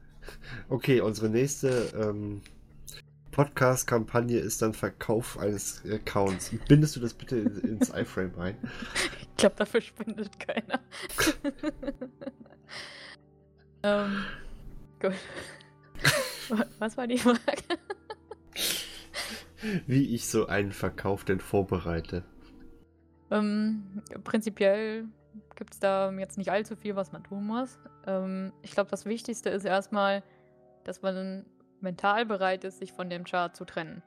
okay, unsere nächste ähm, Podcast-Kampagne ist dann Verkauf eines Accounts. Bindest du das bitte in- ins iFrame ein?
Ich glaube, dafür spendet keiner. ähm, gut. Was war die Frage?
Wie ich so einen Verkauf denn vorbereite.
Ähm, prinzipiell gibt es da jetzt nicht allzu viel, was man tun muss. Ähm, ich glaube, das Wichtigste ist erstmal, dass man mental bereit ist, sich von dem Chart zu trennen.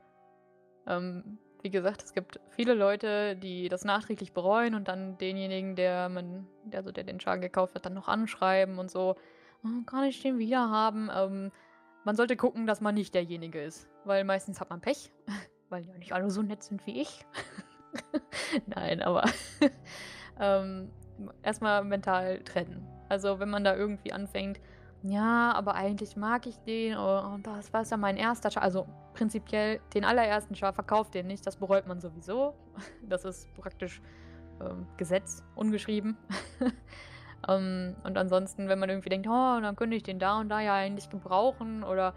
Ähm, wie gesagt, es gibt viele Leute, die das nachträglich bereuen und dann denjenigen, der, man, der, so, der den Chart gekauft hat, dann noch anschreiben und so, oh, kann ich den wieder haben? Ähm, man sollte gucken, dass man nicht derjenige ist, weil meistens hat man Pech, weil ja nicht alle so nett sind wie ich. Nein, aber ähm, erstmal mental trennen. Also wenn man da irgendwie anfängt, ja, aber eigentlich mag ich den und das war ja mein erster Char. Also prinzipiell den allerersten Char verkauft den nicht, das bereut man sowieso. Das ist praktisch ähm, Gesetz, ungeschrieben. ähm, und ansonsten, wenn man irgendwie denkt, oh, dann könnte ich den da und da ja eigentlich gebrauchen oder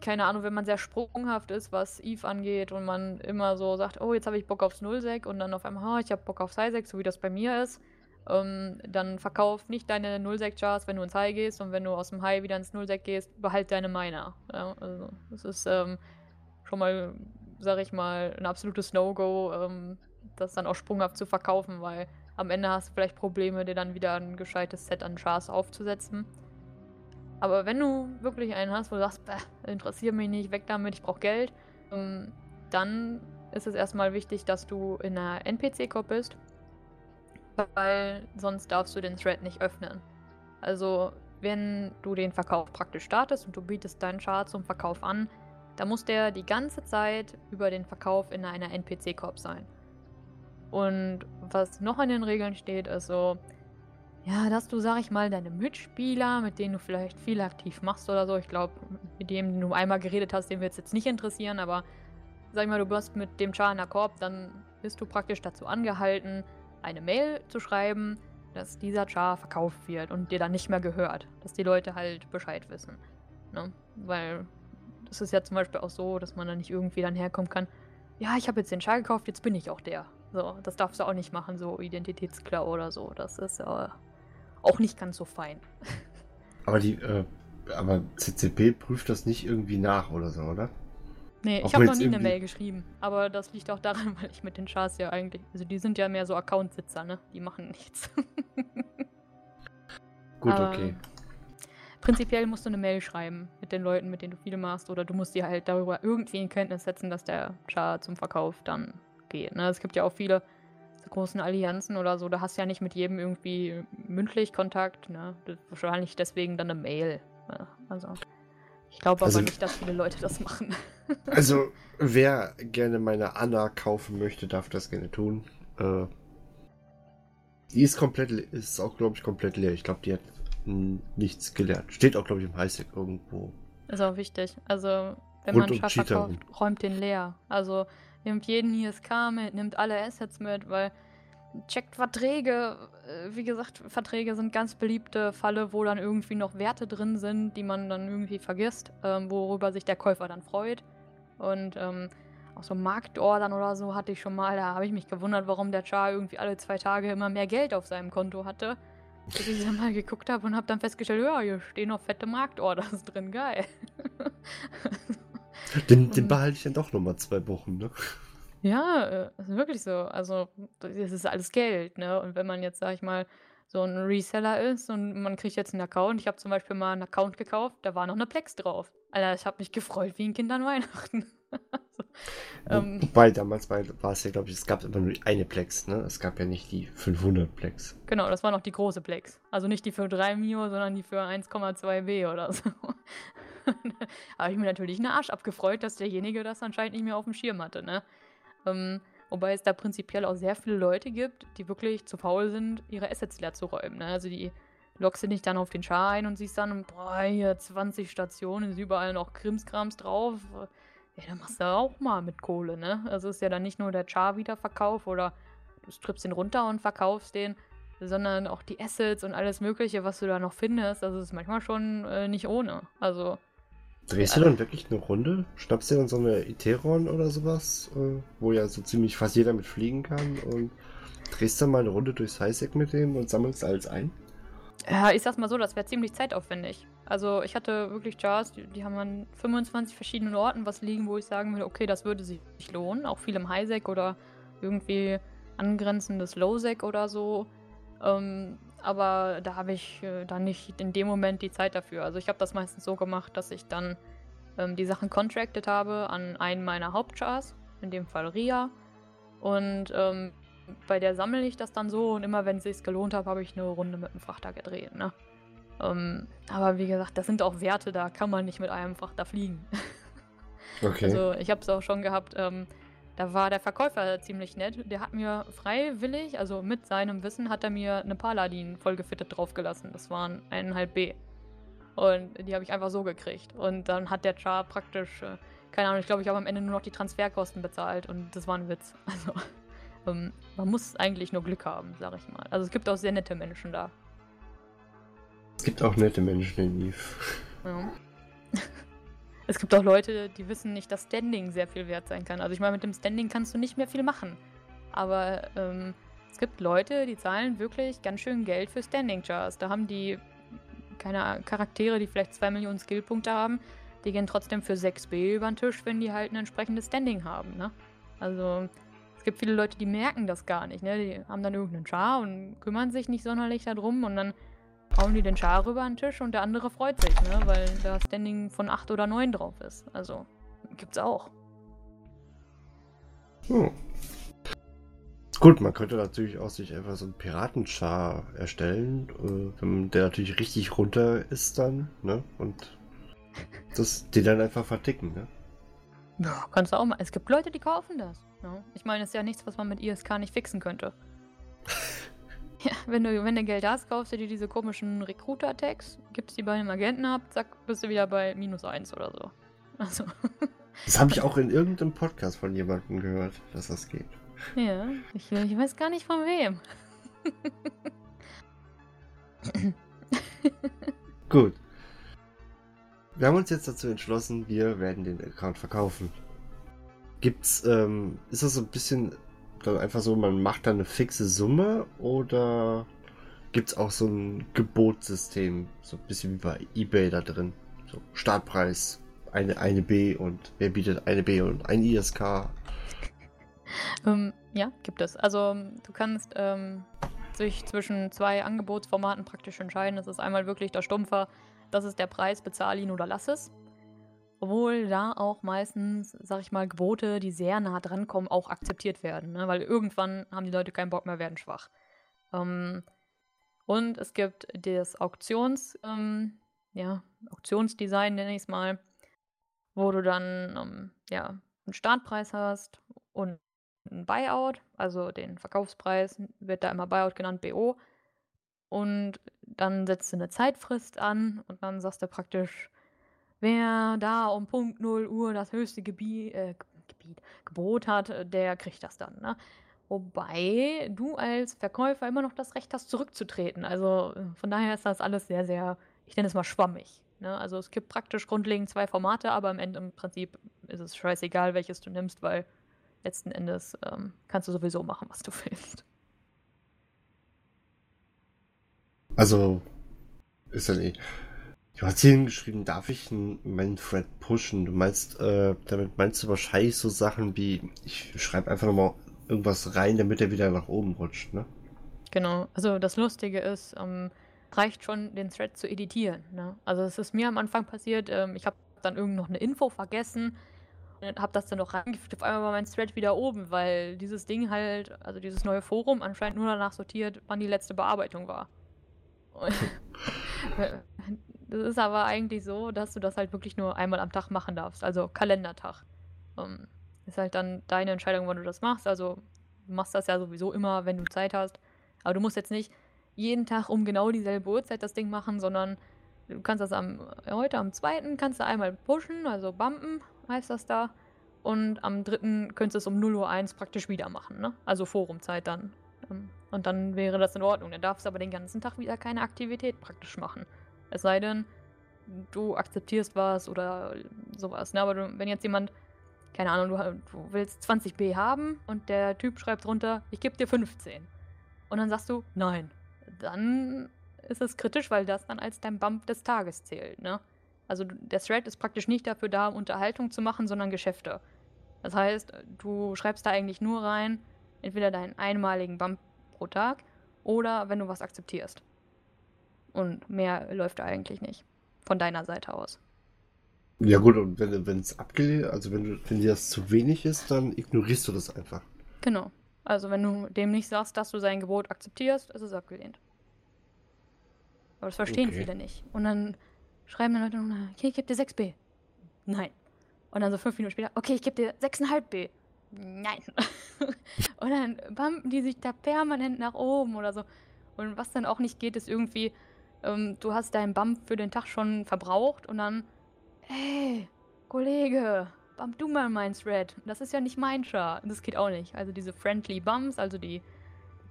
keine Ahnung, wenn man sehr sprunghaft ist, was Eve angeht und man immer so sagt, oh, jetzt habe ich Bock aufs Nullsec und dann auf einmal, oh, ich habe Bock auf Psysec, so wie das bei mir ist, ähm, dann verkauf nicht deine Nullsec-Chars, wenn du ins High gehst und wenn du aus dem High wieder ins Nullsec gehst, behalt deine Miner. Ja, also, das ist ähm, schon mal, sag ich mal, ein absolutes No-Go, ähm, das dann auch sprunghaft zu verkaufen, weil am Ende hast du vielleicht Probleme, dir dann wieder ein gescheites Set an Chars aufzusetzen. Aber wenn du wirklich einen hast, wo du sagst, "Bäh, interessiert mich nicht, weg damit, ich brauche Geld, ähm, dann ist es erstmal wichtig, dass du in einer NPC-Cop bist, weil sonst darfst du den Thread nicht öffnen. Also, wenn du den Verkauf praktisch startest und du bietest deinen Chart zum Verkauf an, dann muss der die ganze Zeit über den Verkauf in einer NPC-Corp sein. Und was noch in den Regeln steht, ist so, ja, dass du, sag ich mal, deine Mitspieler, mit denen du vielleicht viel aktiv machst oder so, ich glaube, mit dem du einmal geredet hast, den wird es jetzt nicht interessieren, aber sag ich mal, du bist mit dem Char in der Korb, dann bist du praktisch dazu angehalten, eine Mail zu schreiben, dass dieser Char verkauft wird und dir dann nicht mehr gehört. Dass die Leute halt Bescheid wissen. Ne? Weil es ist ja zum Beispiel auch so, dass man dann nicht irgendwie dann herkommen kann, ja, ich habe jetzt den Char gekauft, jetzt bin ich auch der. So, das darfst du auch nicht machen, so Identitätsklau oder so. Das ist äh, auch nicht ganz so fein.
Aber die, äh, aber CCP prüft das nicht irgendwie nach oder so, oder?
Nee,
Auch
ich habe noch nie eine
irgendwie-
Mail geschrieben. Aber das liegt auch daran, weil ich mit den Chars ja eigentlich. Also die sind ja mehr so Accountsitzer, ne? Die machen nichts.
Gut,
Ähm,
okay.
prinzipiell musst du eine Mail schreiben mit den Leuten, mit denen du viele machst, oder du musst dir halt darüber irgendwie in Kenntnis setzen, dass der Char zum Verkauf dann geht. Ne? Es gibt ja auch viele großen Allianzen oder so, da hast du ja nicht mit jedem irgendwie mündlich Kontakt. Ne? Wahrscheinlich deswegen dann eine Mail. Ne? Also. Ich glaube also, aber nicht, dass viele Leute das machen.
also, wer gerne meine Anna kaufen möchte, darf das gerne tun. Äh, die ist komplett, ist auch, glaube ich, komplett leer. Ich glaube, die hat nichts gelernt. Steht auch, glaube ich, im Highsec irgendwo.
Ist auch wichtig. Also, wenn Rund man Schaffer kauft, räumt den leer. Also, nimmt jeden ISK mit, nimmt alle Assets mit, weil checkt Verträge. Äh, wie gesagt, Verträge sind ganz beliebte Falle, wo dann irgendwie noch Werte drin sind, die man dann irgendwie vergisst, ähm, worüber sich der Käufer dann freut. Und ähm, auch so Marktordern oder so hatte ich schon mal. Da habe ich mich gewundert, warum der Char irgendwie alle zwei Tage immer mehr Geld auf seinem Konto hatte. Bis ich dann mal geguckt habe und habe dann festgestellt, ja, hier stehen noch fette Marktorders drin, geil.
den, den behalte ich dann doch nochmal zwei Wochen, ne?
Ja, äh, ist wirklich so. Also, das ist alles Geld, ne? Und wenn man jetzt, sag ich mal, so ein Reseller ist und man kriegt jetzt einen Account. Ich habe zum Beispiel mal einen Account gekauft, da war noch eine Plex drauf. Alter, ich habe mich gefreut wie ein Kind an Weihnachten.
also, ähm, Wobei, damals war, war es ja, glaube ich, es gab immer nur eine Plex, ne? Es gab ja nicht die 500 Plex.
Genau, das war noch die große Plex. Also nicht die für 3 Mio, sondern die für 1,2 B oder so. habe ich mir natürlich einen Arsch abgefreut, dass derjenige das anscheinend nicht mehr auf dem Schirm hatte, ne? Ähm, wobei es da prinzipiell auch sehr viele Leute gibt, die wirklich zu faul sind, ihre Assets leer zu räumen. Ne? Also die lockst du dich dann auf den Char ein und siehst dann, boah, hier 20 Stationen, ist überall noch Krimskrams drauf. Ja, dann machst du auch mal mit Kohle, ne? Also ist ja dann nicht nur der Char-Wiederverkauf oder du strippst den runter und verkaufst den, sondern auch die Assets und alles Mögliche, was du da noch findest. Also ist manchmal schon äh, nicht ohne. Also
Drehst du dann wirklich eine Runde? Schnappst du dann so eine Iteron oder sowas, äh, wo ja so ziemlich fast jeder mit fliegen kann und drehst dann mal eine Runde durchs Highsec mit dem und sammelst alles ein?
Ja, ich sag's mal so, das wäre ziemlich zeitaufwendig. Also ich hatte wirklich Jars, die, die, haben an 25 verschiedenen Orten was liegen, wo ich sagen würde, okay, das würde sich lohnen. Auch viel im Highsec oder irgendwie angrenzendes Lowsec oder so. Ähm, aber da habe ich äh, dann nicht in dem Moment die Zeit dafür. Also ich habe das meistens so gemacht, dass ich dann ähm, die Sachen contracted habe an einen meiner Hauptchars, in dem Fall Ria. Und ähm, bei der sammle ich das dann so und immer wenn es sich gelohnt hat, habe ich eine Runde mit dem Frachter gedreht. Ne? Ähm, aber wie gesagt, das sind auch Werte, da kann man nicht mit einem Frachter fliegen. Okay. Also ich habe es auch schon gehabt, ähm, da war der Verkäufer ziemlich nett. Der hat mir freiwillig, also mit seinem Wissen, hat er mir eine Paladin vollgefittet draufgelassen. Das waren eineinhalb B. Und die habe ich einfach so gekriegt. Und dann hat der Char praktisch, äh, keine Ahnung, ich glaube, ich habe am Ende nur noch die Transferkosten bezahlt. Und das war ein Witz. Also, ähm, man muss eigentlich nur Glück haben, sag ich mal. Also es gibt auch sehr nette Menschen da.
Es gibt auch nette Menschen in Eve. Ja.
Es gibt auch Leute, die wissen nicht, dass Standing sehr viel wert sein kann. Also ich meine, mit dem Standing kannst du nicht mehr viel machen. Aber ähm, es gibt Leute, die zahlen wirklich ganz schön Geld für Standing Jars. Da haben die keine Charaktere, die vielleicht 2 Millionen Skillpunkte haben, die gehen trotzdem für 6B über den Tisch, wenn die halt ein entsprechendes Standing haben. Ne? Also es gibt viele Leute, die merken das gar nicht. Ne? Die haben dann irgendeinen Char und kümmern sich nicht sonderlich darum und dann hauen die den Char rüber an den Tisch und der andere freut sich, ne? weil da Standing von 8 oder 9 drauf ist. Also, gibt's auch.
Hm. Gut, man könnte natürlich auch sich einfach so einen Piratenchar erstellen, äh, der natürlich richtig runter ist dann, ne? Und das, den dann einfach verticken, ne?
Ja, kannst du auch mal. Es gibt Leute, die kaufen das. Ne? Ich meine, es ist ja nichts, was man mit ISK nicht fixen könnte. Ja, wenn du, wenn du Geld hast, kaufst du dir diese komischen Recruiter-Tags, gibst die bei einem Agenten ab, zack, bist du wieder bei minus eins oder so. Also.
Das habe ich auch in irgendeinem Podcast von jemandem gehört, dass das geht.
Ja, ich, ich weiß gar nicht von wem.
Gut. Wir haben uns jetzt dazu entschlossen, wir werden den Account verkaufen. Gibt's, ähm, ist das so ein bisschen dann einfach so, man macht da eine fixe Summe oder gibt es auch so ein Gebotssystem, so ein bisschen wie bei eBay da drin? So Startpreis, eine, eine B und wer bietet eine B und ein ISK?
Ähm, ja, gibt es. Also du kannst ähm, sich zwischen zwei Angebotsformaten praktisch entscheiden. Das ist einmal wirklich der stumpfe das ist der Preis, bezahl ihn oder lass es. Obwohl da auch meistens, sag ich mal, Gebote, die sehr nah dran kommen, auch akzeptiert werden. Ne? Weil irgendwann haben die Leute keinen Bock mehr, werden schwach. Ähm, und es gibt das Auktions, ähm, ja, Auktionsdesign, nenne ich es mal, wo du dann ähm, ja, einen Startpreis hast und einen Buyout, also den Verkaufspreis wird da immer Buyout genannt, BO. Und dann setzt du eine Zeitfrist an und dann sagst du praktisch, wer da um Punkt 0 Uhr das höchste Gebiet, äh, Gebiet, Gebot hat, der kriegt das dann. Ne? Wobei du als Verkäufer immer noch das Recht hast, zurückzutreten. Also von daher ist das alles sehr, sehr, ich nenne es mal schwammig. Ne? Also es gibt praktisch grundlegend zwei Formate, aber am Ende im Prinzip ist es scheißegal, welches du nimmst, weil letzten Endes ähm, kannst du sowieso machen, was du willst.
Also, ist ja nicht. Du hast hier geschrieben, darf ich meinen Thread pushen? Du meinst, äh, damit meinst du wahrscheinlich so Sachen wie, ich schreibe einfach nochmal irgendwas rein, damit er wieder nach oben rutscht, ne?
Genau. Also das Lustige ist, ähm, reicht schon, den Thread zu editieren. Ne? Also es ist mir am Anfang passiert, ähm, ich habe dann irgend noch eine Info vergessen und habe das dann noch reingefügt. Auf einmal war mein Thread wieder oben, weil dieses Ding halt, also dieses neue Forum anscheinend nur danach sortiert, wann die letzte Bearbeitung war. das ist aber eigentlich so, dass du das halt wirklich nur einmal am Tag machen darfst, also Kalendertag. Ähm, ist halt dann deine Entscheidung, wann du das machst. Also du machst das ja sowieso immer, wenn du Zeit hast. Aber du musst jetzt nicht jeden Tag um genau dieselbe Uhrzeit das Ding machen, sondern du kannst das am heute am zweiten kannst du einmal pushen, also bumpen heißt das da. Und am dritten könntest du es um 0 Uhr 1 praktisch wieder machen, ne? Also Forumzeit dann. Ähm, und dann wäre das in Ordnung. Dann darfst du aber den ganzen Tag wieder keine Aktivität praktisch machen. Es sei denn, du akzeptierst was oder sowas. Ne? Aber du, wenn jetzt jemand, keine Ahnung, du, du willst 20b haben und der Typ schreibt drunter, ich gebe dir 15. Und dann sagst du, nein dann ist es kritisch, weil das dann als dein Bump des Tages zählt, ne? Also der Thread ist praktisch nicht dafür da, Unterhaltung zu machen, sondern Geschäfte. Das heißt, du schreibst da eigentlich nur rein, entweder deinen einmaligen Bump pro Tag oder wenn du was akzeptierst. Und mehr läuft da eigentlich nicht. Von deiner Seite aus.
Ja gut, und wenn es abgelehnt, also wenn du, wenn dir das zu wenig ist, dann ignorierst du das einfach.
Genau. Also wenn du dem nicht sagst, dass du sein Gebot akzeptierst, ist es abgelehnt. Aber das verstehen okay. viele nicht. Und dann schreiben dann Leute, okay, ich gebe dir 6b. Nein. Und dann so fünf Minuten später, okay, ich gebe dir 6,5b. Nein. und dann bumpen die sich da permanent nach oben oder so. Und was dann auch nicht geht, ist irgendwie, ähm, du hast deinen Bump für den Tag schon verbraucht und dann, hey, Kollege, bump du mal mein Thread. Das ist ja nicht mein Char. Das geht auch nicht. Also diese Friendly Bumps, also die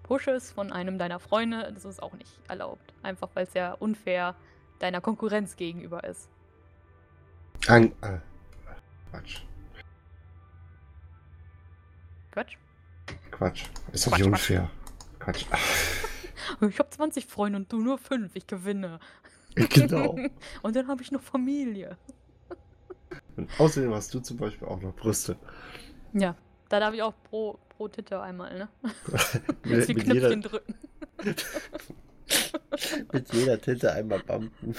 Pushes von einem deiner Freunde, das ist auch nicht erlaubt. Einfach weil es ja unfair deiner Konkurrenz gegenüber ist.
An äh, Quatsch.
Quatsch?
Quatsch. Ist doch nicht unfair. Quatsch.
Ich habe 20 Freunde und du nur 5. Ich gewinne.
Genau.
und dann habe ich noch Familie.
Und außerdem hast du zum Beispiel auch noch Brüste.
Ja, da darf ich auch pro, pro Titte einmal, ne? mit, mit Knöpfchen jeder, drücken.
mit jeder Titte einmal bumpen.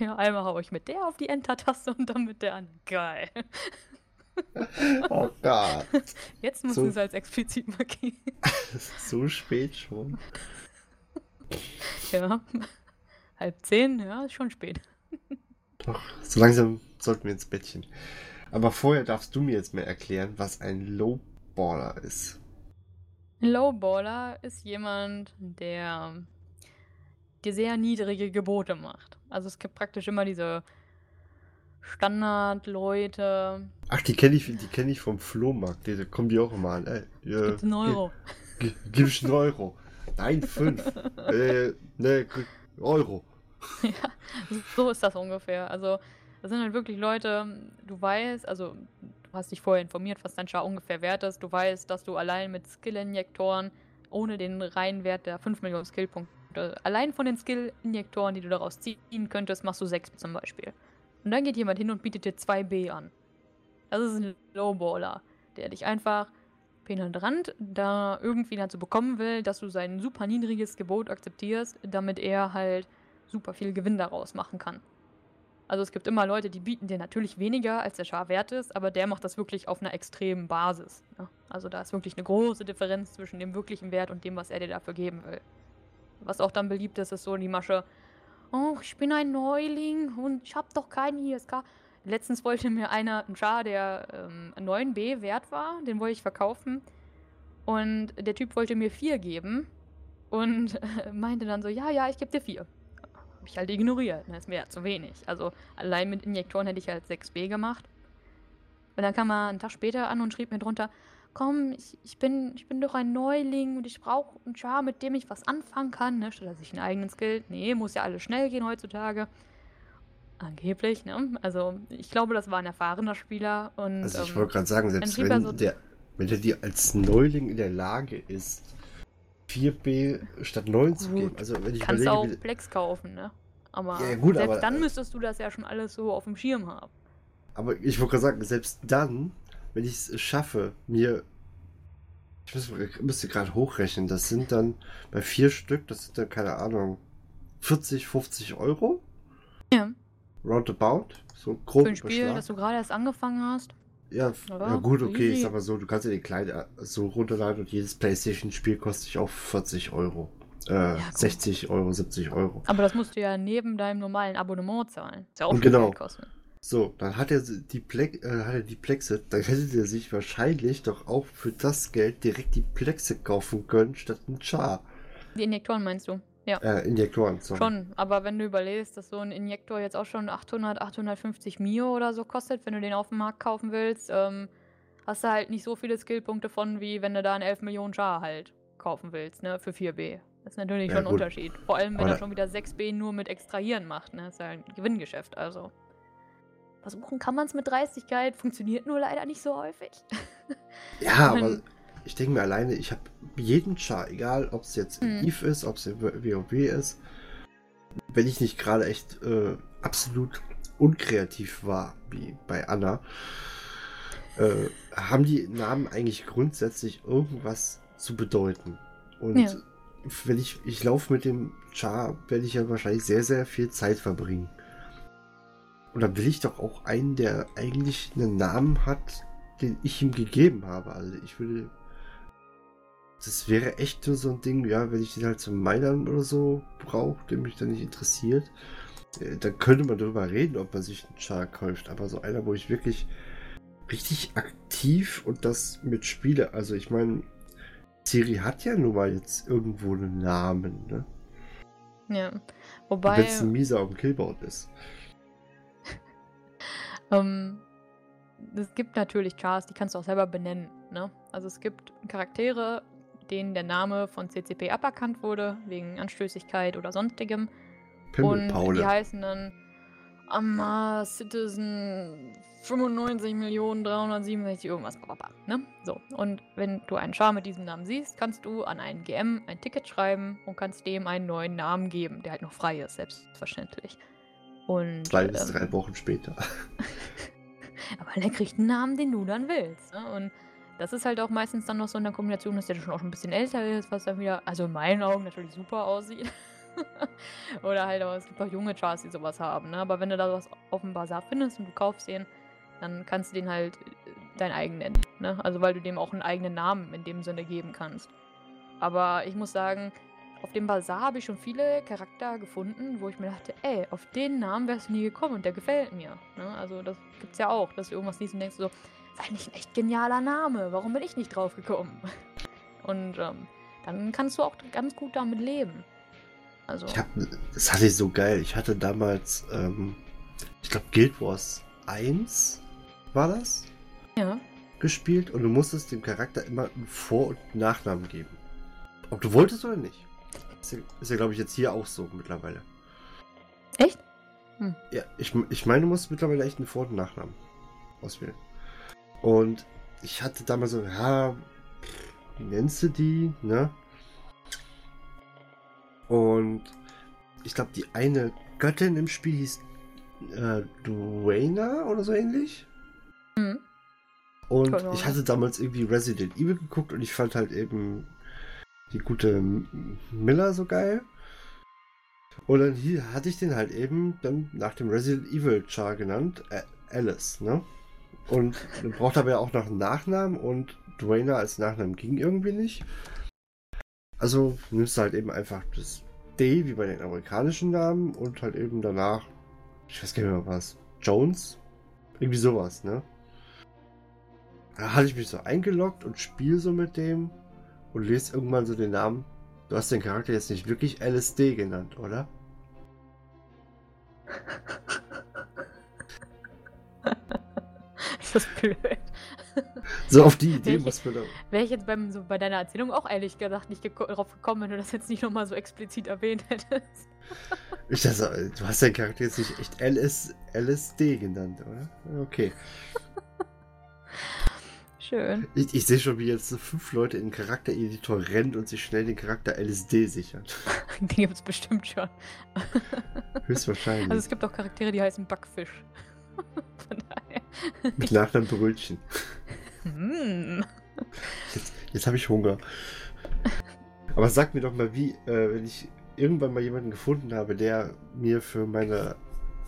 Ja, einmal hau ich mit der auf die Enter-Taste und dann mit der an. Geil.
Oh Gott.
Jetzt muss so, es als explizit markieren.
so spät schon.
Ja. Halb zehn, ja, ist schon spät.
Doch, so langsam sollten wir ins Bettchen. Aber vorher darfst du mir jetzt mal erklären, was ein Lowballer ist.
Lowballer ist jemand, der dir sehr niedrige Gebote macht. Also es gibt praktisch immer diese Standardleute.
Ach, die kenne ich, die kenne ich vom Flohmarkt. Da kommen die auch immer an. Ey,
äh, gibt einen Euro.
Gib, gib ich einen Euro. Nein, fünf. äh, ne, Euro.
ja, so ist das ungefähr. Also das sind halt wirklich Leute, du weißt, also du hast dich vorher informiert, was dein Char ungefähr wert ist. Du weißt, dass du allein mit Skill-Injektoren ohne den reinen Wert der 5 Millionen Skillpunkte, allein von den Skill-Injektoren, die du daraus ziehen könntest, machst du 6 zum Beispiel. Und dann geht jemand hin und bietet dir 2B an. Das ist ein Lowballer, der dich einfach penetrant da irgendwie dazu bekommen will, dass du sein super niedriges Gebot akzeptierst, damit er halt super viel Gewinn daraus machen kann. Also es gibt immer Leute, die bieten dir natürlich weniger, als der Char wert ist, aber der macht das wirklich auf einer extremen Basis. Ne? Also da ist wirklich eine große Differenz zwischen dem wirklichen Wert und dem, was er dir dafür geben will. Was auch dann beliebt ist, ist so die Masche, oh, ich bin ein Neuling und ich habe doch keinen ISK. Letztens wollte mir einer einen Char, der ähm, 9b wert war, den wollte ich verkaufen. Und der Typ wollte mir 4 geben und äh, meinte dann so, ja, ja, ich gebe dir 4 habe ich halt ignoriert. Das ne? ist mir ja zu wenig. Also allein mit Injektoren hätte ich halt 6b gemacht. Und dann kam er einen Tag später an und schrieb mir drunter, komm, ich, ich, bin, ich bin doch ein Neuling und ich brauche einen Char, mit dem ich was anfangen kann, ne? statt dass ich einen eigenen Skill. Nee, muss ja alles schnell gehen heutzutage. Angeblich, ne? Also ich glaube, das war ein erfahrener Spieler. Und,
also ich ähm, wollte gerade sagen, selbst wenn, so der, wenn der dir als Neuling in der Lage ist, 4B statt 9 zu geben. Also wenn ich
Kannst überlege, auch Plex kaufen, ne? Aber ja, gut, selbst aber, dann müsstest du das ja schon alles so auf dem Schirm haben.
Aber ich wollte gerade sagen, selbst dann, wenn ich es schaffe, mir. Ich müsste, müsste gerade hochrechnen, das sind dann bei vier Stück, das sind dann, keine Ahnung, 40, 50 Euro?
Ja.
Roundabout, so grob.
Für ein Spiel, das du gerade erst angefangen hast.
Ja, ja gut, okay, ich sag mal so, du kannst ja die kleine so runterladen und jedes Playstation-Spiel kostet dich auch 40 Euro. Äh, ja, 60 Euro, 70 Euro.
Aber das musst du ja neben deinem normalen Abonnement zahlen.
Ist ja auch und genau. Geld kosten. So, dann hat er die, Plex, äh, hat er die Plexe, dann hätte er sich wahrscheinlich doch auch für das Geld direkt die Plexe kaufen können, statt ein Char.
Die Injektoren meinst du? Ja.
Äh, Injektoren, sorry.
Schon, aber wenn du überlegst, dass so ein Injektor jetzt auch schon 800, 850 Mio oder so kostet, wenn du den auf dem Markt kaufen willst, ähm, hast du halt nicht so viele Skillpunkte von, wie wenn du da einen 11 Millionen Char halt kaufen willst, ne, für 4B. Das ist natürlich ja, schon ein Unterschied. Vor allem, wenn aber er schon wieder 6B nur mit Extrahieren macht, ne, das ist ja ein Gewinngeschäft, also. Versuchen kann man es mit Dreistigkeit, funktioniert nur leider nicht so häufig.
Ja, aber ich denke mir alleine, ich habe jeden Char, egal ob es jetzt mhm. Eve ist, ob es WoW ist, wenn ich nicht gerade echt äh, absolut unkreativ war, wie bei Anna, äh, haben die Namen eigentlich grundsätzlich irgendwas zu bedeuten. Und ja. wenn ich, ich laufe mit dem Char, werde ich ja wahrscheinlich sehr, sehr viel Zeit verbringen. Und dann will ich doch auch einen, der eigentlich einen Namen hat, den ich ihm gegeben habe. Also ich würde das wäre echt nur so ein Ding, ja, wenn ich den halt zum Minern oder so brauche, der mich dann nicht interessiert, äh, dann könnte man darüber reden, ob man sich einen Char kauft. Aber so einer, wo ich wirklich richtig aktiv und das mit spiele. Also ich meine, Siri hat ja nun mal jetzt irgendwo einen Namen, ne?
Ja, wobei...
Wenn es ein Mieser auf dem Killboard ist.
um, ähm, es gibt natürlich Chars, die kannst du auch selber benennen, ne? Also es gibt Charaktere, denen der Name von CCP aberkannt wurde, wegen Anstößigkeit oder sonstigem. Und die heißen dann Amma Citizen 95.367 irgendwas. Ne? So. Und wenn du einen Char mit diesem Namen siehst, kannst du an einen GM ein Ticket schreiben und kannst dem einen neuen Namen geben, der halt noch frei ist, selbstverständlich. Und,
Zwei bis ähm, drei Wochen später.
aber der kriegt einen Namen, den du dann willst. Ne? Und das ist halt auch meistens dann noch so in der Kombination, dass der schon auch ein bisschen älter ist, was dann wieder, also in meinen Augen natürlich super aussieht. Oder halt, aber es gibt auch junge Chars, die sowas haben, ne? Aber wenn du da was auf dem Bazar findest und du kaufst den, dann kannst du den halt äh, dein eigen nennen, ne? Also weil du dem auch einen eigenen Namen in dem Sinne geben kannst. Aber ich muss sagen, auf dem Bazar habe ich schon viele Charakter gefunden, wo ich mir dachte, ey, auf den Namen wärst du nie gekommen und der gefällt mir. Ne? Also das gibt's ja auch, dass du irgendwas liest und denkst so, eigentlich ein echt genialer Name. Warum bin ich nicht drauf gekommen? Und ähm, dann kannst du auch ganz gut damit leben. Also.
Ich hab, das hatte ich so geil. Ich hatte damals, ähm, ich glaube, Guild Wars 1 war das?
Ja.
Gespielt und du musstest dem Charakter immer einen Vor- und Nachnamen geben. Ob du wolltest oder nicht. Ist ja, ja glaube ich, jetzt hier auch so mittlerweile.
Echt?
Hm. Ja, ich, ich meine, du musst mittlerweile echt einen Vor- und Nachnamen auswählen. Und ich hatte damals so, ja, wie nennst du die, ne? Und ich glaube, die eine Göttin im Spiel hieß äh, Duena oder so ähnlich. Mhm. Und genau. ich hatte damals irgendwie Resident Evil geguckt und ich fand halt eben die gute Miller so geil. Und dann hier hatte ich den halt eben dann nach dem Resident Evil Char genannt, äh, Alice, ne? Und braucht aber ja auch noch einen Nachnamen und Dwayne als Nachnamen ging irgendwie nicht. Also nimmst du halt eben einfach das D wie bei den amerikanischen Namen und halt eben danach, ich weiß gar nicht mehr was, Jones? Irgendwie sowas, ne? Da hatte ich mich so eingeloggt und spiele so mit dem und lese irgendwann so den Namen. Du hast den Charakter jetzt nicht wirklich LSD genannt, oder?
ist das blöd.
So auf die Idee muss man
da. Wäre ich jetzt beim, so bei deiner Erzählung auch ehrlich gesagt nicht geko drauf gekommen, wenn du das jetzt nicht nochmal so explizit erwähnt hättest.
Ich dachte, du hast deinen Charakter jetzt nicht echt LS, LSD genannt, oder? Okay.
Schön.
Ich, ich sehe schon, wie jetzt fünf Leute in den Charaktereditor rennen und sich schnell den Charakter LSD sichern.
Den gibt es bestimmt schon.
Höchstwahrscheinlich.
Also es gibt auch Charaktere, die heißen Backfisch.
Von daher. Mit Nachnamen Brötchen. Mm. Jetzt, jetzt habe ich Hunger. Aber sag mir doch mal, wie, äh, wenn ich irgendwann mal jemanden gefunden habe, der mir für meine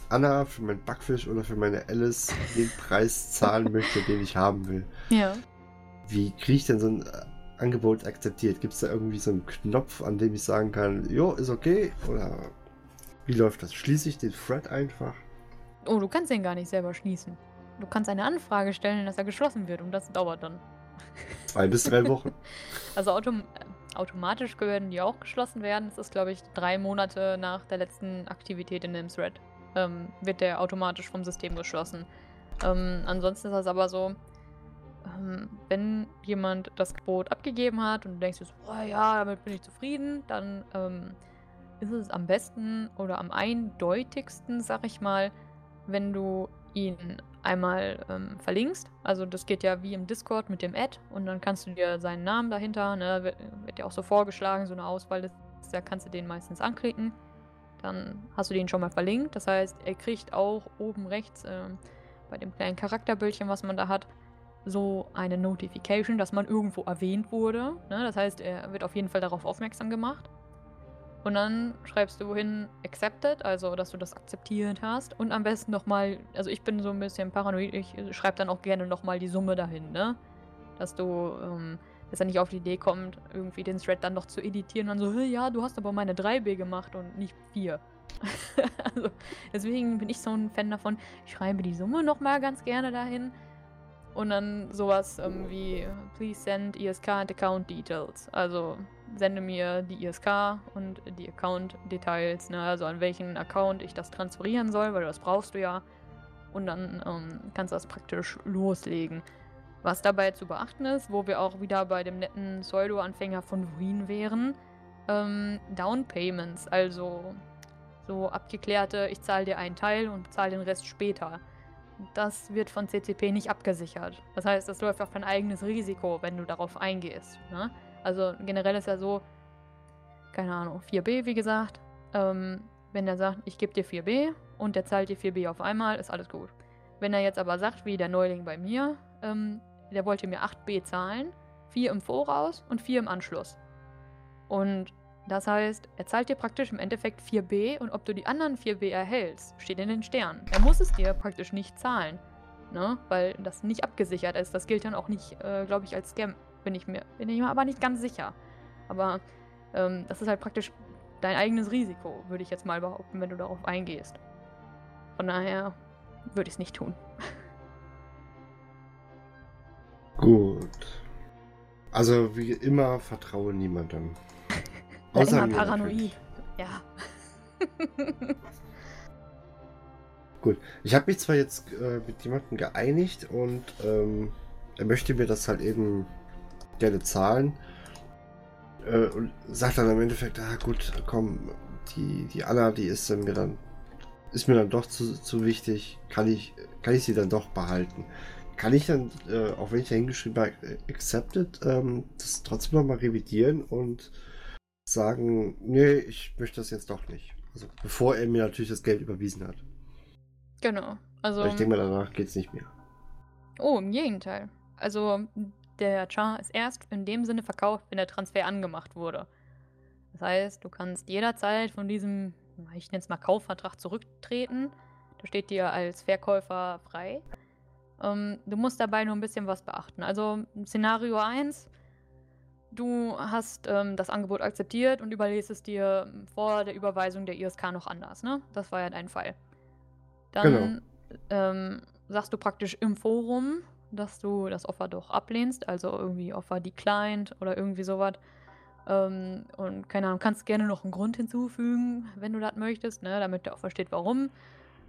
Anna, für meinen Backfisch oder für meine Alice den Preis zahlen möchte, den ich haben will.
Ja.
Wie kriege ich denn so ein Angebot akzeptiert? Gibt es da irgendwie so einen Knopf, an dem ich sagen kann, jo, ist okay? Oder wie läuft das? Schließe ich den Thread einfach?
Oh, du kannst den gar nicht selber schließen. Du kannst eine Anfrage stellen, dass er geschlossen wird und das dauert dann.
Zwei bis drei Wochen.
also autom äh, automatisch können die auch geschlossen werden. Das ist, glaube ich, drei Monate nach der letzten Aktivität in dem Thread ähm, wird der automatisch vom System geschlossen. Ähm, ansonsten ist das aber so, ähm, wenn jemand das Gebot abgegeben hat und du denkst, so, oh ja, damit bin ich zufrieden, dann ähm, ist es am besten oder am eindeutigsten, sag ich mal, wenn du ihn einmal ähm, verlinkst. Also das geht ja wie im Discord mit dem Ad und dann kannst du dir seinen Namen dahinter, ne, wird, ja auch so vorgeschlagen, so eine Auswahl, da kannst du den meistens anklicken. Dann hast du den schon mal verlinkt. Das heißt, er kriegt auch oben rechts äh, bei dem kleinen Charakterbildchen, was man da hat, so eine Notification, dass man irgendwo erwähnt wurde. Ne? Das heißt, er wird auf jeden Fall darauf aufmerksam gemacht. Und dann schreibst du hin accepted, also dass du das akzeptiert hast. Und am besten nochmal, also ich bin so ein bisschen paranoid, ich schreibe dann auch gerne nochmal die Summe dahin, ne? Dass du ähm, dass er nicht auf die Idee kommt, irgendwie den Thread dann noch zu editieren und dann so, ja, du hast aber meine 3B gemacht und nicht 4. also, deswegen bin ich so ein Fan davon, ich schreibe die Summe nochmal ganz gerne dahin. Und dann sowas ähm, wie, please send ISK and account details. Also sende mir die ISK und die Account Details, ne? also an welchen Account ich das transferieren soll, weil das brauchst du ja. Und dann ähm, kannst du das praktisch loslegen. Was dabei zu beachten ist, wo wir auch wieder bei dem netten Pseudo-Anfänger von Ruin wären, ähm, Down also so abgeklärte, ich zahle dir einen Teil und bezahle den Rest später. Das wird von CCP nicht abgesichert. Das heißt, das läuft auf dein eigenes Risiko, wenn du darauf eingehst. Ne? Also generell ist ja so, keine Ahnung, 4b, wie gesagt. Ähm, wenn er sagt, ich gebe dir 4b und der zahlt dir 4b auf einmal, ist alles gut. Wenn er jetzt aber sagt, wie der Neuling bei mir, ähm, der wollte mir 8b zahlen, 4 im Voraus und 4 im Anschluss. Und das heißt, er zahlt dir praktisch im Endeffekt 4b und ob du die anderen 4b erhältst, steht in den Sternen. Er muss es dir praktisch nicht zahlen, ne? weil das nicht abgesichert ist. Das gilt dann auch nicht, äh, glaube ich, als Scam. Bin ich mir, bin ich mir aber nicht ganz sicher. Aber ähm, das ist halt praktisch dein eigenes Risiko, würde ich jetzt mal behaupten, wenn du darauf eingehst. Von daher würde ich es nicht tun.
Gut. Also wie immer vertraue niemandem.
Außer immer paranoid. Ja.
Gut. Ich habe mich zwar jetzt äh, mit jemandem geeinigt und ähm, er möchte mir das halt eben gerne zahlen. Äh, und sagt dann im Endeffekt, ah gut, komm, die, die Anna, die ist mir dann ist mir dann doch zu, zu wichtig, kann ich, kann ich sie dann doch behalten. Kann ich dann, äh, auch wenn ich da hingeschrieben habe, accepted, ähm, das trotzdem nochmal revidieren und sagen, nee, ich möchte das jetzt doch nicht. Also bevor er mir natürlich das Geld überwiesen hat.
Genau. Also.
Ich denke mal, danach geht es nicht mehr.
Oh, im Gegenteil. Also der Char ist erst in dem Sinne verkauft, wenn der Transfer angemacht wurde. Das heißt, du kannst jederzeit von diesem ich nenne es mal Kaufvertrag zurücktreten. Da steht dir als Verkäufer frei. Ähm, du musst dabei nur ein bisschen was beachten. Also Szenario 1, du hast ähm, das Angebot akzeptiert und überlegst es dir vor der Überweisung der ISK noch anders, ne? Das war ja dein Fall. Dann genau. ähm, sagst du praktisch im Forum, dass du das Offer doch ablehnst, also irgendwie Offer declined oder irgendwie sowas. Ähm, und keine Ahnung, kannst gerne noch einen Grund hinzufügen, wenn du das möchtest, ne, damit der auch versteht, warum.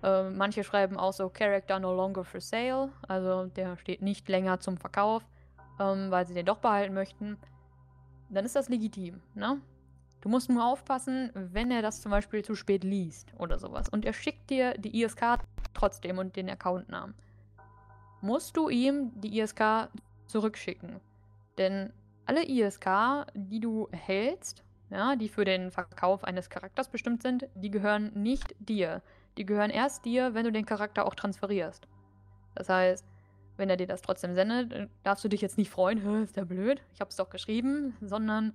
Ähm, manche schreiben auch so Character no longer for sale, also der steht nicht länger zum Verkauf, ähm, weil sie den doch behalten möchten. Dann ist das legitim, ne? Du musst nur aufpassen, wenn er das zum Beispiel zu spät liest oder sowas. Und er schickt dir die ISK trotzdem und den Accountnamen. Musst du ihm die ISK zurückschicken. Denn alle ISK, die du erhältst, ja, die für den Verkauf eines Charakters bestimmt sind, die gehören nicht dir. Die gehören erst dir, wenn du den Charakter auch transferierst. Das heißt, wenn er dir das trotzdem sendet, darfst du dich jetzt nicht freuen, ist der blöd, ich hab's doch geschrieben, sondern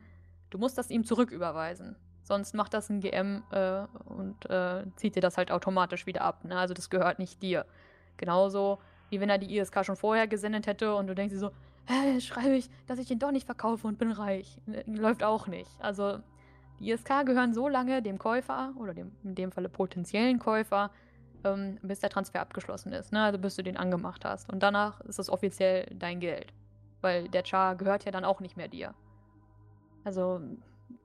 du musst das ihm zurücküberweisen. Sonst macht das ein GM äh, und äh, zieht dir das halt automatisch wieder ab. Ne? Also das gehört nicht dir. Genauso wie wenn er die ISK schon vorher gesendet hätte und du denkst dir so, hä, schreibe ich, dass ich ihn doch nicht verkaufe und bin reich. Läuft auch nicht. Also die ISK gehören so lange dem Käufer oder dem, in dem Falle potenziellen Käufer, ähm, bis der Transfer abgeschlossen ist. Ne? Also bis du den angemacht hast. Und danach ist es offiziell dein Geld. Weil der Char gehört ja dann auch nicht mehr dir. Also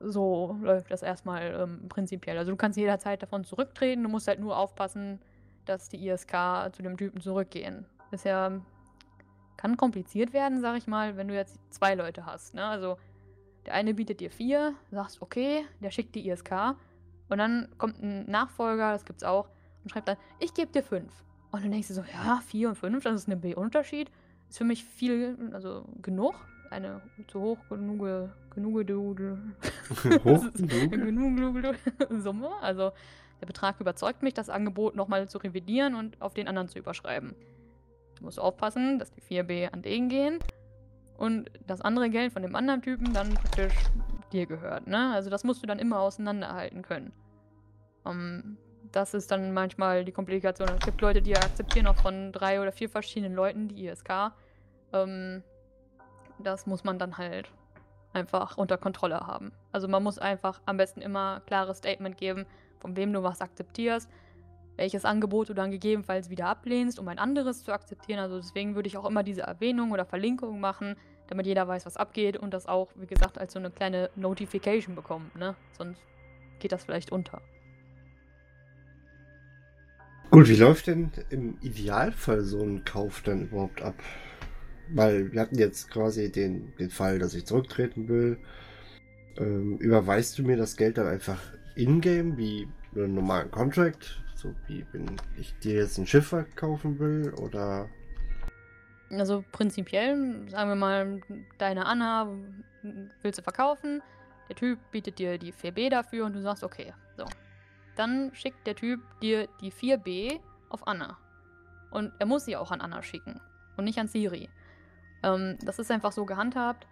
so läuft das erstmal ähm, prinzipiell. Also du kannst jederzeit davon zurücktreten, du musst halt nur aufpassen, dass die ISK zu dem Typen zurückgehen. Ist ja kann kompliziert werden, sag ich mal, wenn du jetzt zwei Leute hast. Ne? Also der eine bietet dir vier, sagst okay, der schickt die ISK und dann kommt ein Nachfolger, das gibt's auch, und schreibt dann, ich gebe dir fünf. Und dann denkst du so, ja, vier und fünf, das ist ein B-Unterschied. Ist für mich viel, also genug. Eine zu hoch genug, genug, genug Summe. Also der Betrag überzeugt mich, das Angebot nochmal zu revidieren und auf den anderen zu überschreiben. Du musst aufpassen, dass die 4B an den gehen und das andere Geld von dem anderen Typen dann praktisch dir gehört. Ne? Also das musst du dann immer auseinanderhalten können. Um, das ist dann manchmal die Komplikation. Es gibt Leute, die akzeptieren auch von drei oder vier verschiedenen Leuten die ISK. Ähm, das muss man dann halt einfach unter Kontrolle haben. Also man muss einfach am besten immer klares Statement geben, von wem du was akzeptierst, welches Angebot du dann gegebenenfalls wieder ablehnst, um ein anderes zu akzeptieren. Also deswegen würde ich auch immer diese Erwähnung oder Verlinkung machen, damit jeder weiß, was abgeht und das auch, wie gesagt, als so eine kleine Notification bekommt, ne? Sonst geht das vielleicht unter.
Gut, wie läuft denn im Idealfall so ein Kauf dann überhaupt ab? Weil wir hatten jetzt quasi den, den Fall, dass ich zurücktreten will. Ähm, überweist du mir das Geld dann einfach in-game wie einen normalen Contract? So wie wenn ich dir jetzt ein Schiff verkaufen will oder.
Also prinzipiell, sagen wir mal, deine Anna willst du verkaufen, der Typ bietet dir die 4B dafür und du sagst, okay, so. Dann schickt der Typ dir die 4B auf Anna. Und er muss sie auch an Anna schicken und nicht an Siri. Ähm, das ist einfach so gehandhabt,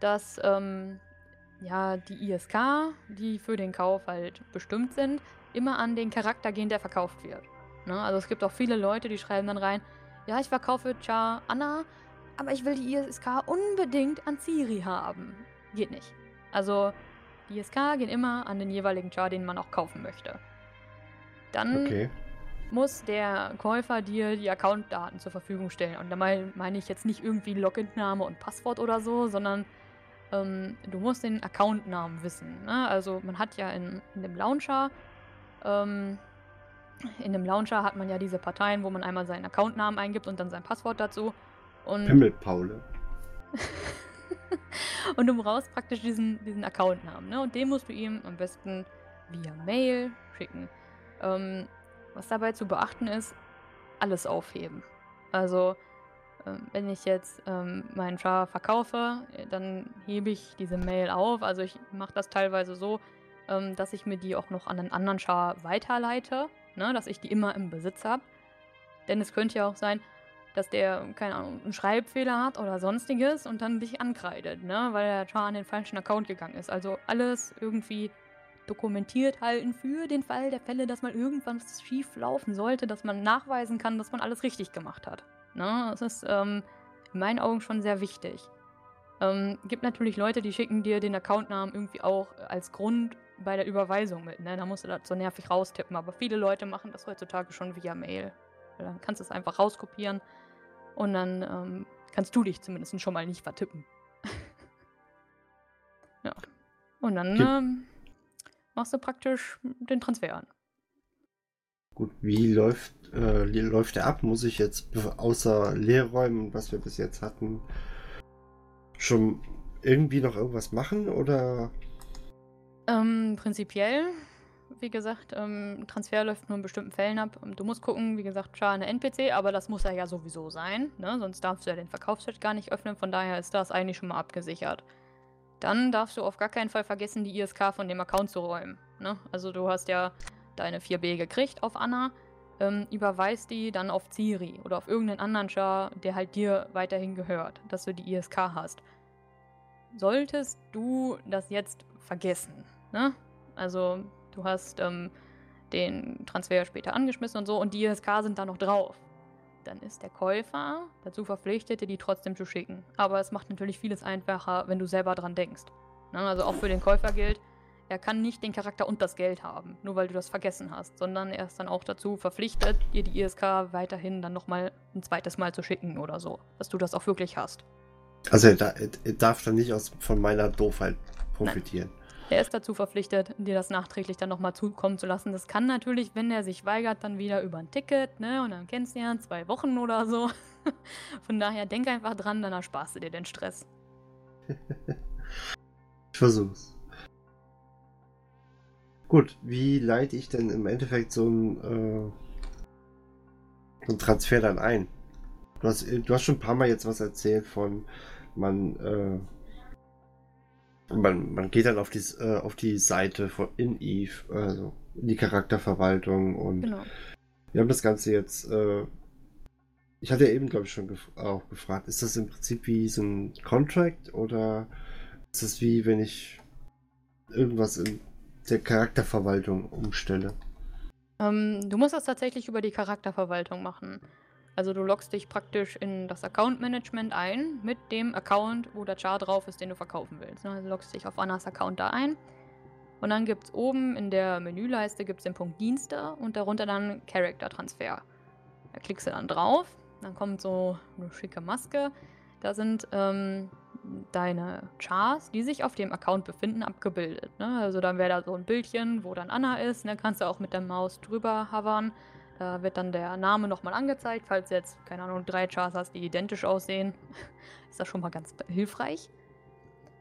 dass ähm, ja, die ISK, die für den Kauf halt bestimmt sind, immer an den Charakter gehen, der verkauft wird. Ne? Also es gibt auch viele Leute, die schreiben dann rein, ja, ich verkaufe Char Anna, aber ich will die ISK unbedingt an Ciri haben. Geht nicht. Also die ISK gehen immer an den jeweiligen Char, den man auch kaufen möchte. Dann okay. muss der Käufer dir die Accountdaten zur Verfügung stellen. Und dabei meine ich jetzt nicht irgendwie Login-Name und Passwort oder so, sondern ähm, du musst den Accountnamen wissen. Ne? Also man hat ja in, in dem Launcher ähm, in dem Launcher hat man ja diese Parteien, wo man einmal seinen Accountnamen eingibt und dann sein Passwort dazu. Und
Pimmelpaule.
und du brauchst praktisch diesen, diesen Accountnamen. Ne? Und den musst du ihm am besten via Mail schicken. Ähm, was dabei zu beachten ist, alles aufheben. Also, ähm, wenn ich jetzt ähm, meinen Char verkaufe, dann hebe ich diese Mail auf. Also ich mache das teilweise so, ähm, dass ich mir die auch noch an einen anderen Char weiterleite, ne, dass ich die immer im Besitz habe. Denn es könnte ja auch sein, dass der, keine Ahnung, einen Schreibfehler hat oder sonstiges und dann dich ankreidet, ne, weil der Char an den falschen Account gegangen ist. Also alles irgendwie dokumentiert halten für den Fall der Fälle, dass mal irgendwas schief laufen sollte, dass man nachweisen kann, dass man alles richtig gemacht hat. Ne? Das ist ähm, in meinen Augen schon sehr wichtig. Ähm, gibt natürlich Leute, die schicken dir den Accountnamen irgendwie auch als Grund bei der Überweisung mit. Ne? Da musst du das so nervig raustippen. Aber viele Leute machen das heutzutage schon via Mail. Dann kannst du es einfach rauskopieren und dann ähm, kannst du dich zumindest schon mal nicht vertippen. ja. Und dann ähm, machst du praktisch den Transfer an.
Gut, wie läuft, äh, läuft der ab? Muss ich jetzt außer Leerräumen, was wir bis jetzt hatten, schon irgendwie noch irgendwas machen oder?
Ähm, prinzipiell, wie gesagt, ähm, Transfer läuft nur in bestimmten Fällen ab. Du musst gucken, wie gesagt, schade eine NPC, aber das muss er ja sowieso sein, ne? sonst darfst du ja den Verkaufschat gar nicht öffnen, von daher ist das eigentlich schon mal abgesichert. Dann darfst du auf gar keinen Fall vergessen, die ISK von dem Account zu räumen. Ne? Also du hast ja deine 4B gekriegt auf Anna, ähm, überweist die dann auf Ciri oder auf irgendeinen anderen Char, der halt dir weiterhin gehört, dass du die ISK hast. Solltest du das jetzt vergessen, ne? Also du hast ähm, den Transfer später angeschmissen und so und die ISK sind da noch drauf. Dann ist der Käufer dazu verpflichtet, dir die trotzdem zu schicken. Aber es macht natürlich vieles einfacher, wenn du selber dran denkst. Ne? Also auch für den Käufer gilt, er kann nicht den Charakter und das Geld haben, nur weil du das vergessen hast, sondern er ist dann auch dazu verpflichtet, dir die ISK weiterhin dann nochmal ein zweites Mal zu schicken oder so, dass du das auch wirklich hast.
Also er, er darf dann nicht aus, von meiner Doofheit profitieren. Nein.
Er ist dazu verpflichtet, dir das nachträglich dann nochmal zukommen zu lassen. Das kann natürlich, wenn er sich weigert, dann wieder über ein Ticket, ne? Und dann kennst du ja zwei Wochen oder so. Von daher denk einfach dran, dann ersparst du dir den Stress.
ich versuch's. Gut, wie leite ich denn im Endeffekt so ein, äh, so ein Transfer dann ein? Du hast, du hast schon ein paar Mal jetzt was erzählt von, man, äh, man, man geht dann auf die, äh, auf die Seite von in Eve, also in die Charakterverwaltung und genau. wir haben das Ganze jetzt, äh, ich hatte ja eben, glaube ich, schon gef auch gefragt, ist das im Prinzip wie so ein Contract oder ist das wie wenn ich irgendwas in der Charakterverwaltung umstelle?
Ähm, du musst das tatsächlich über die Charakterverwaltung machen. Also du loggst dich praktisch in das Account Management ein mit dem Account, wo der Char drauf ist, den du verkaufen willst. Also du loggst dich auf Annas Account da ein. Und dann gibt es oben in der Menüleiste gibt's den Punkt Dienste und darunter dann Character Transfer. Da klickst du dann drauf, dann kommt so eine schicke Maske. Da sind ähm, deine Chars, die sich auf dem Account befinden, abgebildet. Ne? Also dann wäre da so ein Bildchen, wo dann Anna ist. Ne? Kannst du auch mit der Maus drüber hovern. Da wird dann der Name nochmal angezeigt, falls jetzt, keine Ahnung, drei Chars hast, die identisch aussehen. ist das schon mal ganz hilfreich.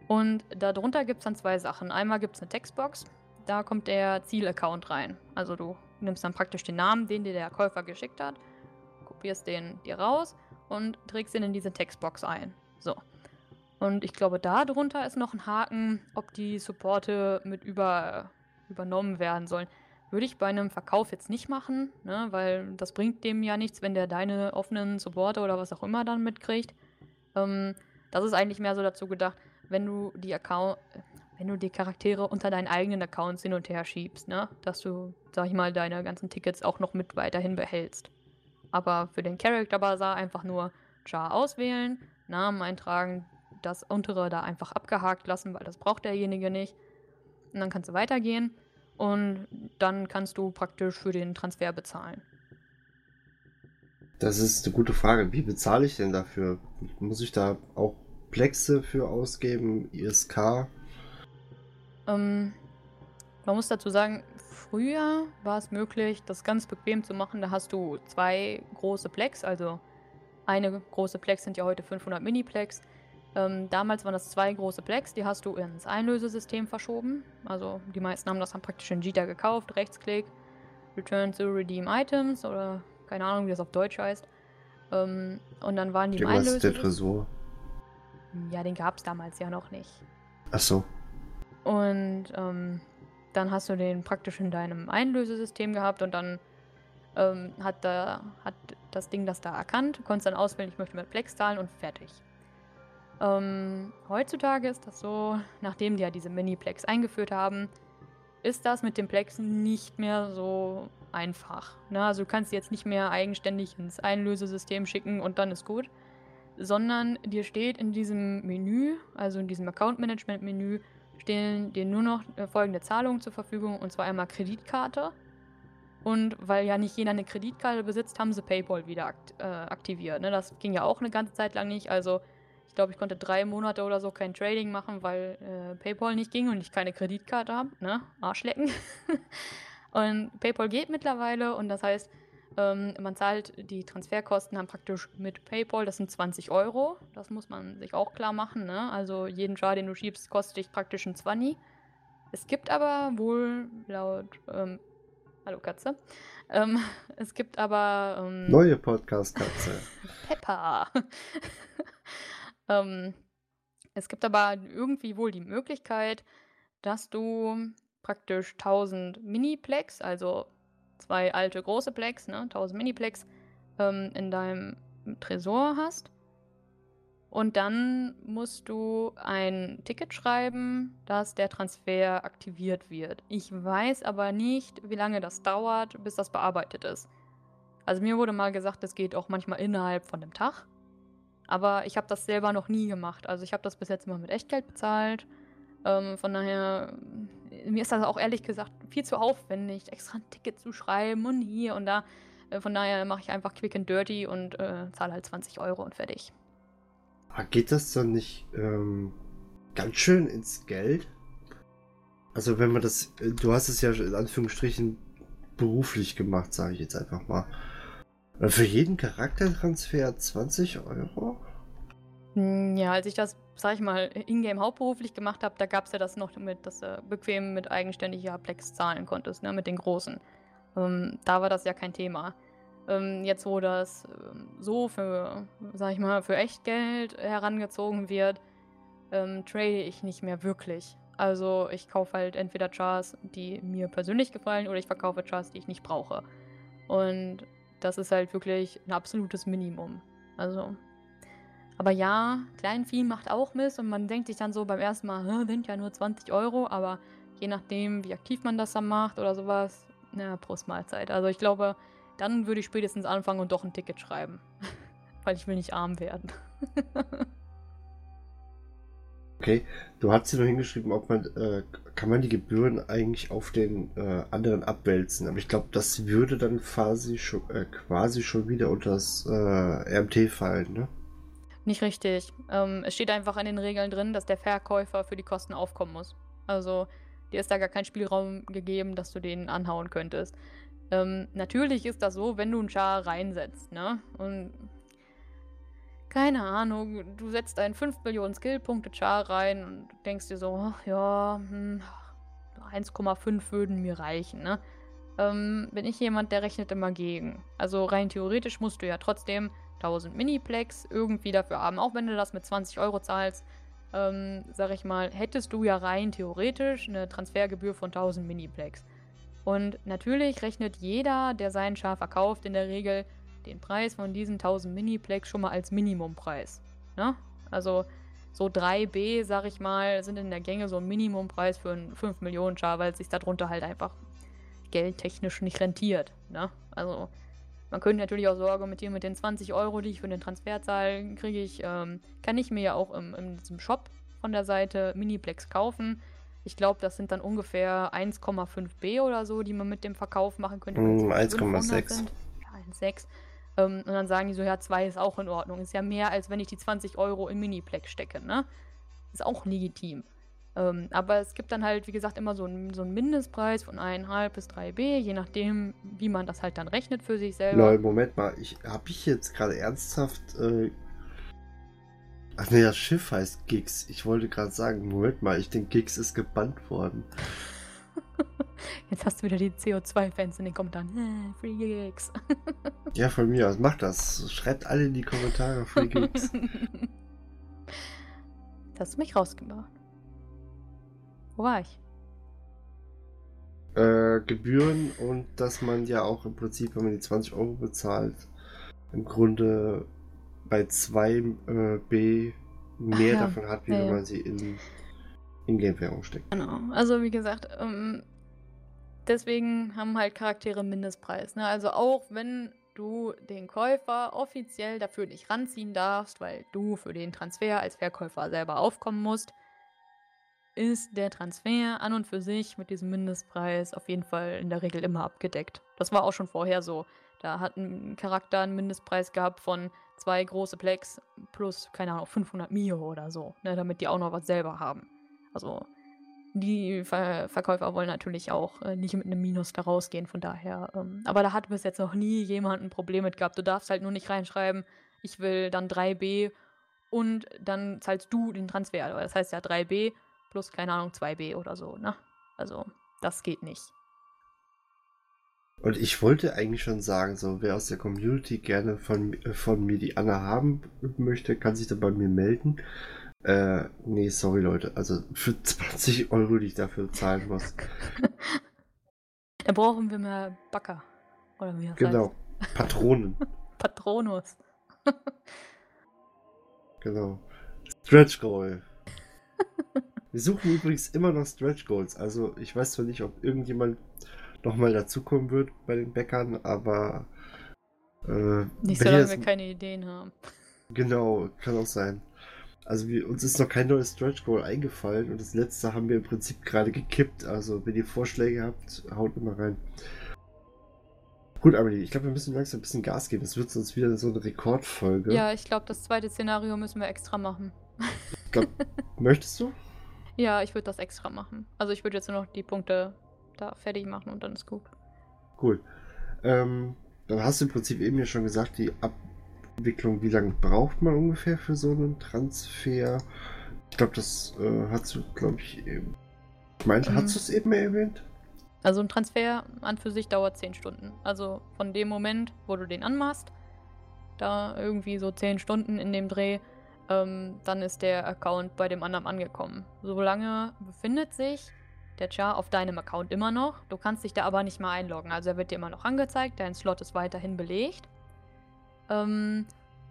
Und darunter gibt es dann zwei Sachen. Einmal gibt es eine Textbox, da kommt der Ziel-Account rein. Also du nimmst dann praktisch den Namen, den dir der Käufer geschickt hat, kopierst den dir raus und trägst ihn in diese Textbox ein. So. Und ich glaube, da drunter ist noch ein Haken, ob die Supporte mit über, übernommen werden sollen. Würde ich bei einem Verkauf jetzt nicht machen, ne, weil das bringt dem ja nichts, wenn der deine offenen Supporter oder was auch immer dann mitkriegt. Ähm, das ist eigentlich mehr so dazu gedacht, wenn du die Account, wenn du die Charaktere unter deinen eigenen Accounts hin und her schiebst, ne, dass du, sag ich mal, deine ganzen Tickets auch noch mit weiterhin behältst. Aber für den Character Bazaar einfach nur Char auswählen, Namen eintragen, das untere da einfach abgehakt lassen, weil das braucht derjenige nicht. Und dann kannst du weitergehen und dann kannst du praktisch für den Transfer bezahlen.
Das ist eine gute Frage. Wie bezahle ich denn dafür? Muss ich da auch Plexe für ausgeben? ISK?
Ähm, man muss dazu sagen, früher war es möglich, das ganz bequem zu machen. Da hast du zwei große Plex, also eine große Plex sind ja heute 500 Mini-Plex. Ähm, damals waren das zwei große Plex, die hast du ins Einlösesystem verschoben. Also die meisten haben das dann praktisch in Jita gekauft, Rechtsklick, Return to Redeem Items oder keine Ahnung, wie das auf Deutsch heißt. Ähm, und dann waren die im
Einlösesystem. der Tresor?
Ja, den gab es damals ja noch nicht.
Ach so.
Und ähm, dann hast du den praktisch in deinem Einlösesystem gehabt und dann ähm, hat, da, hat das Ding das da erkannt, du konntest dann auswählen, ich möchte mit Plex zahlen und fertig. Ähm, heutzutage ist das so, nachdem die ja diese Miniplex eingeführt haben, ist das mit dem Plex nicht mehr so einfach. Ne? Also du kannst sie jetzt nicht mehr eigenständig ins Einlösesystem schicken und dann ist gut. Sondern dir steht in diesem Menü, also in diesem Account-Management-Menü, stehen dir nur noch äh, folgende Zahlungen zur Verfügung, und zwar einmal Kreditkarte. Und weil ja nicht jeder eine Kreditkarte besitzt, haben sie PayPal wieder akt äh, aktiviert. Ne? Das ging ja auch eine ganze Zeit lang nicht. Also ich glaube, ich konnte drei Monate oder so kein Trading machen, weil äh, PayPal nicht ging und ich keine Kreditkarte habe. Ne? Arschlecken. und PayPal geht mittlerweile und das heißt, ähm, man zahlt die Transferkosten dann praktisch mit PayPal. Das sind 20 Euro. Das muss man sich auch klar machen. Ne? Also jeden Char, den du schiebst, kostet dich praktisch ein 20. Es gibt aber wohl laut ähm, Hallo Katze. Ähm, es gibt aber. Ähm,
Neue Podcast-Katze.
Pepper. Ähm, es gibt aber irgendwie wohl die Möglichkeit, dass du praktisch 1000 Miniplex, also zwei alte große Plex, ne, 1000 Miniplex, ähm, in deinem Tresor hast. Und dann musst du ein Ticket schreiben, dass der Transfer aktiviert wird. Ich weiß aber nicht, wie lange das dauert, bis das bearbeitet ist. Also mir wurde mal gesagt, das geht auch manchmal innerhalb von einem Tag. Aber ich habe das selber noch nie gemacht. Also ich habe das bis jetzt immer mit Echtgeld bezahlt. Ähm, von daher, mir ist das auch ehrlich gesagt viel zu aufwendig, extra ein Ticket zu schreiben und hier und da. Äh, von daher mache ich einfach quick and dirty und äh, zahle halt 20 Euro und fertig.
Ah, geht das dann nicht ähm, ganz schön ins Geld? Also wenn man das, äh, du hast es ja in Anführungsstrichen beruflich gemacht, sage ich jetzt einfach mal. Für jeden Charaktertransfer 20 Euro?
Hm, ja, als ich das, sag ich mal, ingame hauptberuflich gemacht habe, da gab es ja das noch mit, dass du bequem mit eigenständiger Plex zahlen konntest, ne, mit den großen. Ähm, da war das ja kein Thema. Ähm, jetzt, wo das ähm, so für, sag ich mal, für Echtgeld herangezogen wird, ähm, trade ich nicht mehr wirklich. Also ich kaufe halt entweder Chars, die mir persönlich gefallen, oder ich verkaufe Chars, die ich nicht brauche. Und das ist halt wirklich ein absolutes Minimum. Also. Aber ja, Kleinvieh macht auch Mist und man denkt sich dann so beim ersten Mal, sind ja nur 20 Euro, aber je nachdem, wie aktiv man das dann macht oder sowas, na, Prost Mahlzeit. Also ich glaube, dann würde ich spätestens anfangen und doch ein Ticket schreiben. Weil ich will nicht arm werden.
okay, du hast hier noch hingeschrieben, ob man, äh, kann man die Gebühren eigentlich auf den äh, anderen abwälzen. Aber ich glaube, das würde dann quasi schon, äh, quasi schon wieder unter das äh, RMT fallen, ne?
Nicht richtig. Ähm, es steht einfach in den Regeln drin, dass der Verkäufer für die Kosten aufkommen muss. Also dir ist da gar kein Spielraum gegeben, dass du den anhauen könntest. Ähm, natürlich ist das so, wenn du einen Char reinsetzt, ne? Und keine Ahnung, du setzt einen 5 Millionen Skillpunkte Char rein und denkst dir so, ach ja, hm, 1,5 würden mir reichen, ne? Ähm, bin ich jemand, der rechnet immer gegen. Also rein theoretisch musst du ja trotzdem 1000 Miniplex irgendwie dafür haben, auch wenn du das mit 20 Euro zahlst. Ähm, sag ich mal, hättest du ja rein theoretisch eine Transfergebühr von 1000 Miniplex. Und natürlich rechnet jeder, der seinen Char verkauft, in der Regel den Preis von diesen 1000 Miniplex schon mal als Minimumpreis. Ne? Also so 3B, sag ich mal, sind in der Gänge so ein Minimumpreis für einen 5 Millionen Char, weil es sich darunter halt einfach geldtechnisch nicht rentiert. Ne? Also man könnte natürlich auch so argumentieren, mit den 20 Euro, die ich für den Transfer zahle, kriege ich, ähm, kann ich mir ja auch im, in diesem Shop von der Seite Miniplex kaufen. Ich glaube, das sind dann ungefähr 1,5 B oder so, die man mit dem Verkauf machen könnte.
Mm, 1,6.
Ja, 1,6. Ähm, und dann sagen die so, ja, 2 ist auch in Ordnung. Ist ja mehr, als wenn ich die 20 Euro im Miniplex stecke, ne? Ist auch legitim. Ähm, aber es gibt dann halt, wie gesagt, immer so einen so Mindestpreis von 1,5 bis 3 B, je nachdem, wie man das halt dann rechnet für sich selber.
Nein, Moment mal, ich habe ich jetzt gerade ernsthaft äh, Ach nee, das Schiff heißt Gigs. Ich wollte gerade sagen, Moment mal, ich denke, Gigs ist gebannt worden.
Jetzt hast du wieder die CO2-Fans in den Kommentaren. Äh, Free Gigs.
ja, von mir aus. Macht das. Schreibt alle in die Kommentare Free Gigs.
Jetzt hast du mich rausgebracht. Wo war ich?
Äh, Gebühren und dass man ja auch im Prinzip, wenn man die 20 Euro bezahlt, im Grunde bei 2b äh, mehr ja, davon hat, wie ja, wenn man sie in Ingame-Währung steckt.
Genau. Also wie gesagt, ähm, deswegen haben halt Charaktere Mindestpreis. Ne? Also auch wenn du den Käufer offiziell dafür nicht ranziehen darfst, weil du für den Transfer als Verkäufer selber aufkommen musst, ist der Transfer an und für sich mit diesem Mindestpreis auf jeden Fall in der Regel immer abgedeckt. Das war auch schon vorher so. Da hat ein Charakter einen Mindestpreis gehabt von zwei große Plex plus, keine Ahnung, 500 Mio oder so, ne, damit die auch noch was selber haben. Also die Ver Verkäufer wollen natürlich auch äh, nicht mit einem Minus da rausgehen, von daher. Ähm, aber da hat bis jetzt noch nie jemand ein Problem mit gehabt. Du darfst halt nur nicht reinschreiben, ich will dann 3B und dann zahlst du den Transfer. Das heißt ja 3B plus, keine Ahnung, 2B oder so, ne? Also, das geht nicht.
Und ich wollte eigentlich schon sagen, so wer aus der Community gerne von, von mir die Anna haben möchte, kann sich dann bei mir melden. Äh, nee, sorry Leute. Also für 20 Euro, die ich dafür zahlen muss.
da brauchen wir mehr Backer.
Oder wie das Genau. Heißt. Patronen.
Patronus.
genau. Stretch Goal. wir suchen übrigens immer noch Stretch Goals. Also ich weiß zwar nicht, ob irgendjemand nochmal dazukommen wird bei den Bäckern, aber
äh, nicht solange wir keine Ideen haben.
Genau, kann auch sein. Also wir, uns ist noch kein neues Stretch Goal eingefallen und das letzte haben wir im Prinzip gerade gekippt. Also wenn ihr Vorschläge habt, haut immer rein. Gut, Amelie, ich glaube, wir müssen langsam ein bisschen Gas geben. Es wird sonst wieder so eine Rekordfolge.
Ja, ich glaube, das zweite Szenario müssen wir extra machen.
Glaub, möchtest du?
Ja, ich würde das extra machen. Also ich würde jetzt nur noch die Punkte da fertig machen und dann ist gut.
Cool. Ähm, dann hast du im Prinzip eben ja schon gesagt, die Ab Entwicklung, wie lange braucht man ungefähr für so einen Transfer? Ich glaube, das äh, hast du, glaube ich, eben. Ich meine, mhm. hast du es eben erwähnt?
Also ein Transfer an für sich dauert 10 Stunden. Also von dem Moment, wo du den anmachst, da irgendwie so 10 Stunden in dem Dreh, ähm, dann ist der Account bei dem anderen angekommen. Solange befindet sich der Char auf deinem Account immer noch. Du kannst dich da aber nicht mal einloggen. Also er wird dir immer noch angezeigt, dein Slot ist weiterhin belegt. Ähm,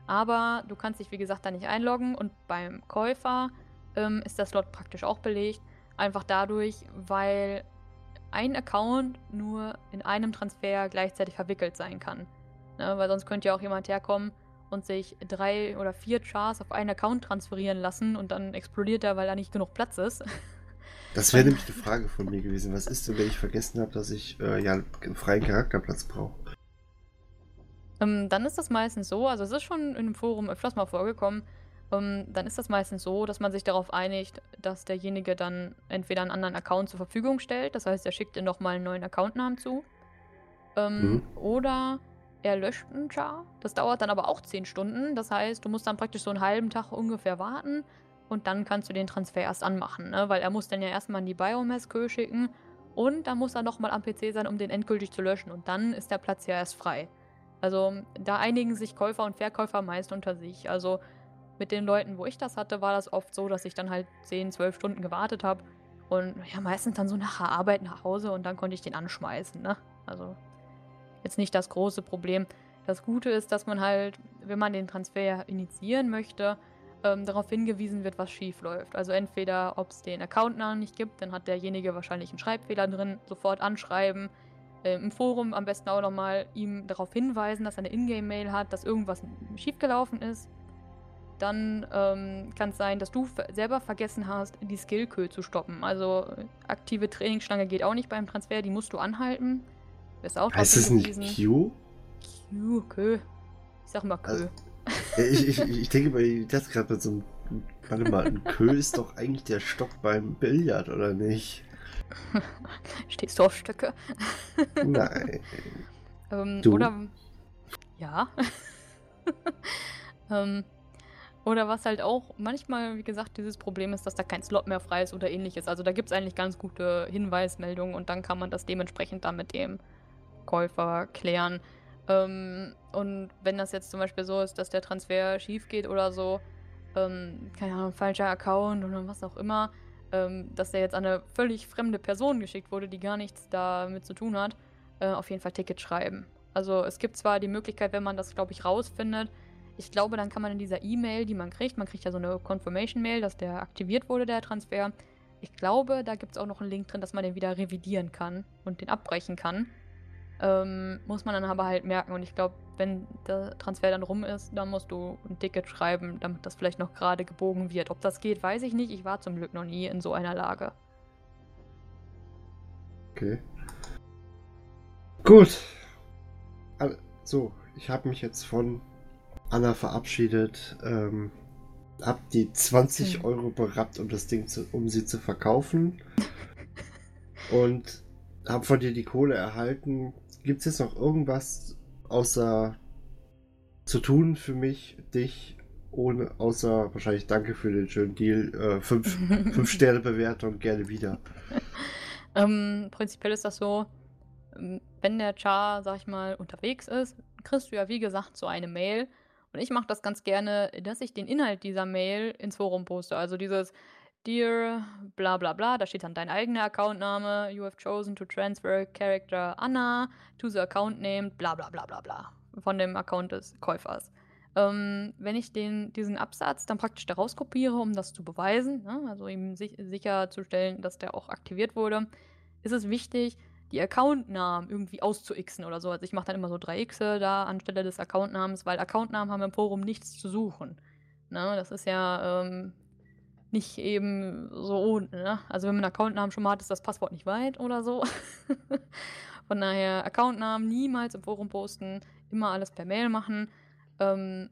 aber du kannst dich, wie gesagt, da nicht einloggen und beim Käufer ähm, ist der Slot praktisch auch belegt. Einfach dadurch, weil ein Account nur in einem Transfer gleichzeitig verwickelt sein kann. Ne? Weil sonst könnte ja auch jemand herkommen und sich drei oder vier Chars auf einen Account transferieren lassen und dann explodiert er, weil da nicht genug Platz ist.
Das wäre nämlich die Frage von mir gewesen. Was ist denn, wenn ich vergessen habe, dass ich äh, ja einen freien Charakterplatz brauche?
Ähm, dann ist das meistens so, also es ist schon in einem Forum öfters mal vorgekommen, ähm, dann ist das meistens so, dass man sich darauf einigt, dass derjenige dann entweder einen anderen Account zur Verfügung stellt, das heißt, er schickt dir nochmal einen neuen Accountnamen zu, ähm, mhm. oder er löscht einen Char. Das dauert dann aber auch 10 Stunden, das heißt, du musst dann praktisch so einen halben Tag ungefähr warten und dann kannst du den Transfer erst anmachen, ne? weil er muss dann ja erstmal in die Biomass-Queue schicken und dann muss er nochmal am PC sein, um den endgültig zu löschen und dann ist der Platz ja erst frei. Also da einigen sich Käufer und Verkäufer meist unter sich. Also mit den Leuten, wo ich das hatte, war das oft so, dass ich dann halt 10, 12 Stunden gewartet habe. Und ja, meistens dann so nach der Arbeit nach Hause und dann konnte ich den anschmeißen, ne? Also jetzt nicht das große Problem. Das Gute ist, dass man halt, wenn man den Transfer initiieren möchte, ähm, darauf hingewiesen wird, was schief läuft. Also entweder, ob es den Accountnamen nicht gibt, dann hat derjenige wahrscheinlich einen Schreibfehler drin, sofort anschreiben, äh, im Forum am besten auch nochmal ihm darauf hinweisen, dass er eine Ingame-Mail hat, dass irgendwas schiefgelaufen ist. Dann ähm, kann es sein, dass du selber vergessen hast, die Skill-Queue zu stoppen. Also aktive Trainingsschlange geht auch nicht beim Transfer, die musst du anhalten.
Ist auch heißt es ein Q?
Q, Queue. Ich sag mal Queue.
Also, ich, ich, ich denke bei das gerade mit so einem. Warte mal, ein Queue ist doch eigentlich der Stock beim Billard, oder nicht?
Stehst du auf Stöcke?
Nein.
ähm, du? Oder. Ja. ähm, oder was halt auch manchmal, wie gesagt, dieses Problem ist, dass da kein Slot mehr frei ist oder ähnliches. Also da gibt es eigentlich ganz gute Hinweismeldungen und dann kann man das dementsprechend dann mit dem Käufer klären. Ähm, und wenn das jetzt zum Beispiel so ist, dass der Transfer schief geht oder so, ähm, keine Ahnung, falscher Account oder was auch immer, ähm, dass der jetzt an eine völlig fremde Person geschickt wurde, die gar nichts damit zu tun hat, äh, auf jeden Fall Ticket schreiben. Also es gibt zwar die Möglichkeit, wenn man das, glaube ich, rausfindet, ich glaube, dann kann man in dieser E-Mail, die man kriegt, man kriegt ja so eine Confirmation-Mail, dass der aktiviert wurde, der Transfer, Ich glaube, da gibt es auch noch einen Link drin, dass man den wieder revidieren kann und den abbrechen kann. Ähm, muss man dann aber halt merken. Und ich glaube, wenn der Transfer dann rum ist, dann musst du ein Ticket schreiben, damit das vielleicht noch gerade gebogen wird. Ob das geht, weiß ich nicht. Ich war zum Glück noch nie in so einer Lage.
Okay. Gut. So, ich habe mich jetzt von Anna verabschiedet. Ähm, hab die 20 hm. Euro berappt, um das Ding zu, um sie zu verkaufen. Und hab von dir die Kohle erhalten. Gibt es jetzt noch irgendwas außer zu tun für mich, dich, ohne, außer wahrscheinlich danke für den schönen Deal. Äh, fünf, fünf Sterne Bewertung, gerne wieder.
Ähm, prinzipiell ist das so, ähm, wenn der Char, sag ich mal, unterwegs ist, kriegst du ja wie gesagt so eine Mail. Und ich mache das ganz gerne, dass ich den Inhalt dieser Mail ins Forum poste. Also dieses Dear bla bla bla, da steht dann dein eigener Accountname. You have chosen to transfer character Anna to the account name bla bla bla bla bla. Von dem Account des Käufers. Ähm, wenn ich den, diesen Absatz dann praktisch daraus kopiere, um das zu beweisen, ne, also ihm sich, sicherzustellen, dass der auch aktiviert wurde, ist es wichtig, die Accountnamen irgendwie auszuxen oder so. Also ich mache dann immer so drei Xe da anstelle des Accountnamens, weil Accountnamen haben im Forum nichts zu suchen. Ne, das ist ja ähm, nicht eben so ohne. Ne? Also wenn man einen Accountnamen schon mal hat, ist das Passwort nicht weit oder so. Von daher Accountnamen niemals im Forum posten, immer alles per Mail machen. Ähm,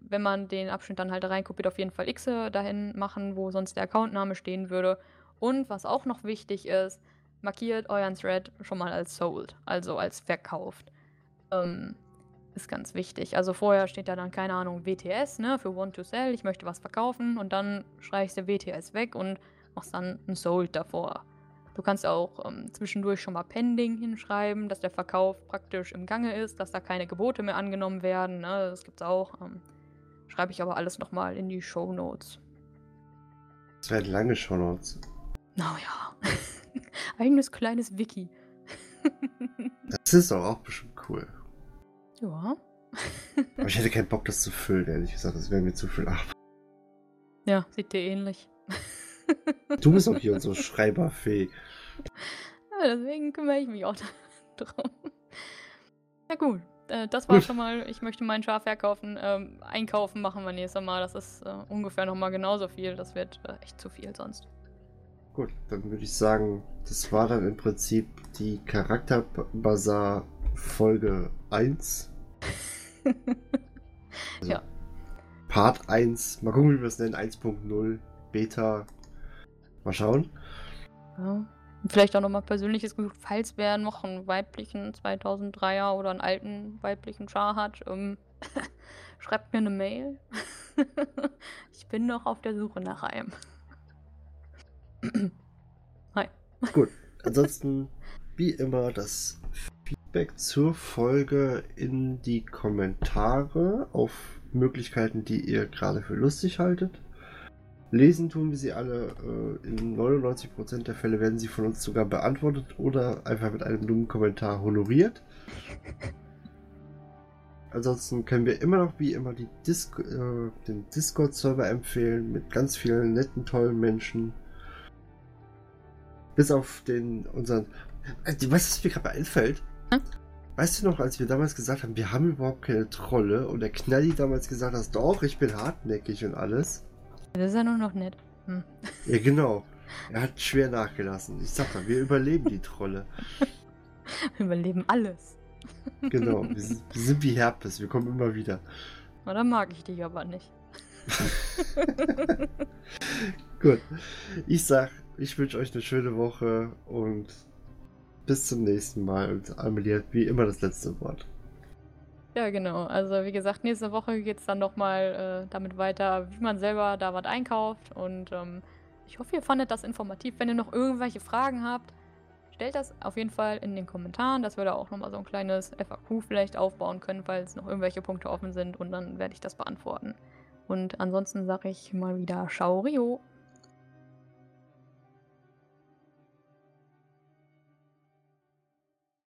wenn man den Abschnitt dann halt reinkopiert, auf jeden Fall X dahin machen, wo sonst der Accountname stehen würde. Und was auch noch wichtig ist, markiert euren Thread schon mal als sold, also als verkauft. Ähm, ist ganz wichtig. Also vorher steht da dann, keine Ahnung, WTS, ne, für Want to Sell, ich möchte was verkaufen und dann streichst du WTS weg und machst dann ein Sold davor. Du kannst auch ähm, zwischendurch schon mal Pending hinschreiben, dass der Verkauf praktisch im Gange ist, dass da keine Gebote mehr angenommen werden. Ne? Das gibt's auch. Ähm, schreibe ich aber alles nochmal in die Show Notes.
Das werden lange Show Notes.
Naja. Eigenes kleines Wiki.
das ist doch auch bestimmt cool.
Ja.
aber ich hätte keinen Bock, das zu füllen, ehrlich gesagt. Das wäre mir zu viel Arbeit.
Ja, sieht dir ähnlich.
Du bist auch hier unsere Schreiberfee.
Ja, deswegen kümmere ich mich auch darum. Ja gut, äh, das war gut. schon mal, ich möchte meinen Schaf verkaufen. Ähm, einkaufen machen wir nächstes Mal. Das ist äh, ungefähr nochmal genauso viel. Das wird äh, echt zu viel sonst.
Gut, dann würde ich sagen, das war dann im Prinzip die Charakterbazar Folge 1. also ja. Part 1, mal gucken, wie wir es nennen, 1.0, Beta Mal schauen.
Ja. Vielleicht auch nochmal persönliches gesucht, falls wer noch einen weiblichen 2003er oder einen alten weiblichen Char hat. Ähm, schreibt mir eine Mail. ich bin noch auf der Suche nach einem.
Hi. Gut, ansonsten wie immer das Feedback zur Folge in die Kommentare auf Möglichkeiten, die ihr gerade für lustig haltet. Lesen tun wir sie alle. Äh, in 99% der Fälle werden sie von uns sogar beantwortet oder einfach mit einem dummen Kommentar honoriert. Ansonsten können wir immer noch wie immer Disc äh, den Discord-Server empfehlen mit ganz vielen netten, tollen Menschen. Bis auf den unseren. Äh, weißt du, was mir gerade einfällt? Hm? Weißt du noch, als wir damals gesagt haben, wir haben überhaupt keine Trolle und der Knalli damals gesagt hat, doch, ich bin hartnäckig und alles?
Das ist ja nur noch nett. Hm.
Ja, genau. Er hat schwer nachgelassen. Ich sag mal, wir überleben die Trolle.
Wir überleben alles.
Genau, wir sind, wir sind wie Herpes, wir kommen immer wieder.
Na, dann mag ich dich aber nicht.
Gut. Ich sag, ich wünsche euch eine schöne Woche und bis zum nächsten Mal. Und Amelie hat wie immer das letzte Wort.
Ja, genau. Also wie gesagt, nächste Woche geht es dann nochmal äh, damit weiter, wie man selber da was einkauft. Und ähm, ich hoffe, ihr fandet das informativ. Wenn ihr noch irgendwelche Fragen habt, stellt das auf jeden Fall in den Kommentaren, dass wir da auch nochmal so ein kleines FAQ vielleicht aufbauen können, falls noch irgendwelche Punkte offen sind. Und dann werde ich das beantworten. Und ansonsten sage ich mal wieder Ciao Rio.